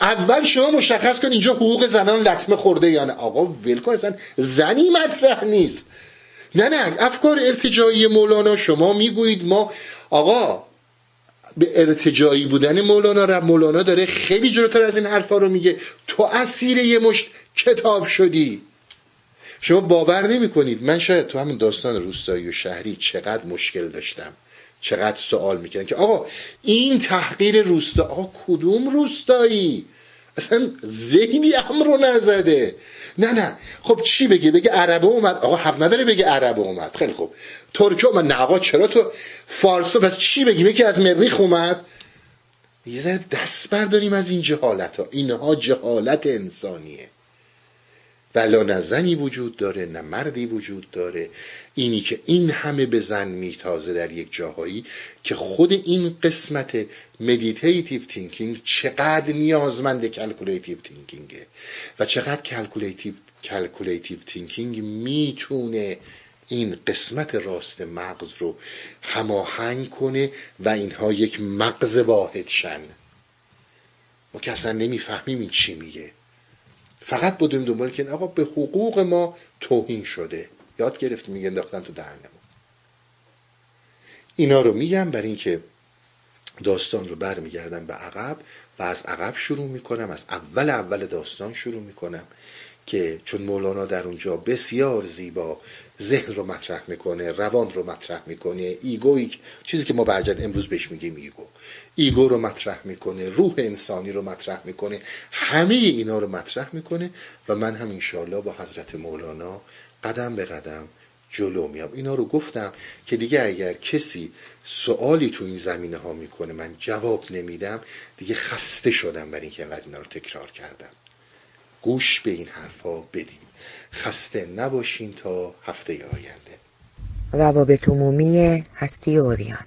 Speaker 1: اول شما مشخص کن اینجا حقوق زنان لطمه خورده یا نه. آقا ول کن اصلا زنی مطرح نیست. نه نه افکار ارتجایی مولانا شما می‌گویید ما آقا به ارتجایی بودن مولانا را مولانا داره خیلی جلوتر از این حرفا رو میگه. تو اسیر یه مشت کتاب شدی. شما باور نمی کنید من شاید تو همین داستان روستایی و شهری چقدر مشکل داشتم. چقدر سوال می‌کنن که آقا این تحقیر روستا آقا کدوم روستایی؟ اصلا ذهنی امر رو نزده. نه نه. خب چی بگه بگه عربه اومد. آقا حق نداره بگه عربه اومد. خیلی خوب. ترکیه اومد. نه آقا چرا تو فارسو پس چی بگیم؟ که از مریخ اومد. یه ذره دست برداریم از این جهالت ها اینها جهالت انسانیه. بلا نه زنی وجود داره نه مردی وجود داره. اینی که این همه به زن میتازه در یک جاهایی که خود این قسمت meditative thinking چقدر نیازمند calculative thinking ه و چقدر calculative calculative thinking می‌تونه این قسمت راست مغز رو هماهنگ کنه و اینها یک مغز واحد شن. ما که اصلا نمی‌فهمیم این چی میگه. فقط بودیم دنبال که آقا به حقوق ما توهین شده. یاد گرفتیم میگه انداختن تو دهنمون. اینا رو میگم برای اینکه داستان رو برمیگردم به عقب و از عقب شروع می‌کنم از اول اول داستان شروع می‌کنم که چون مولانا در اونجا بسیار زیبا ذهن رو مطرح می‌کنه روان رو مطرح می‌کنه ego ی چیزی که ما برجد امروز بهش میگیم ego. ego رو مطرح می‌کنه روح انسانی رو مطرح می‌کنه همه اینا رو مطرح می‌کنه و من هم انشالله با حضرت مولانا قدم به قدم جلو میام اینا رو گفتم که دیگه اگر کسی سوالی تو این زمینه ها می‌کنه من جواب نمیدم دیگه خسته شدم برای اینکه انقدر اینا رو تکرار کردم. گوش به این حرفا بدیم خسته نباشین تا هفته آینده.
Speaker 2: روابط عمومی هستی اوریان.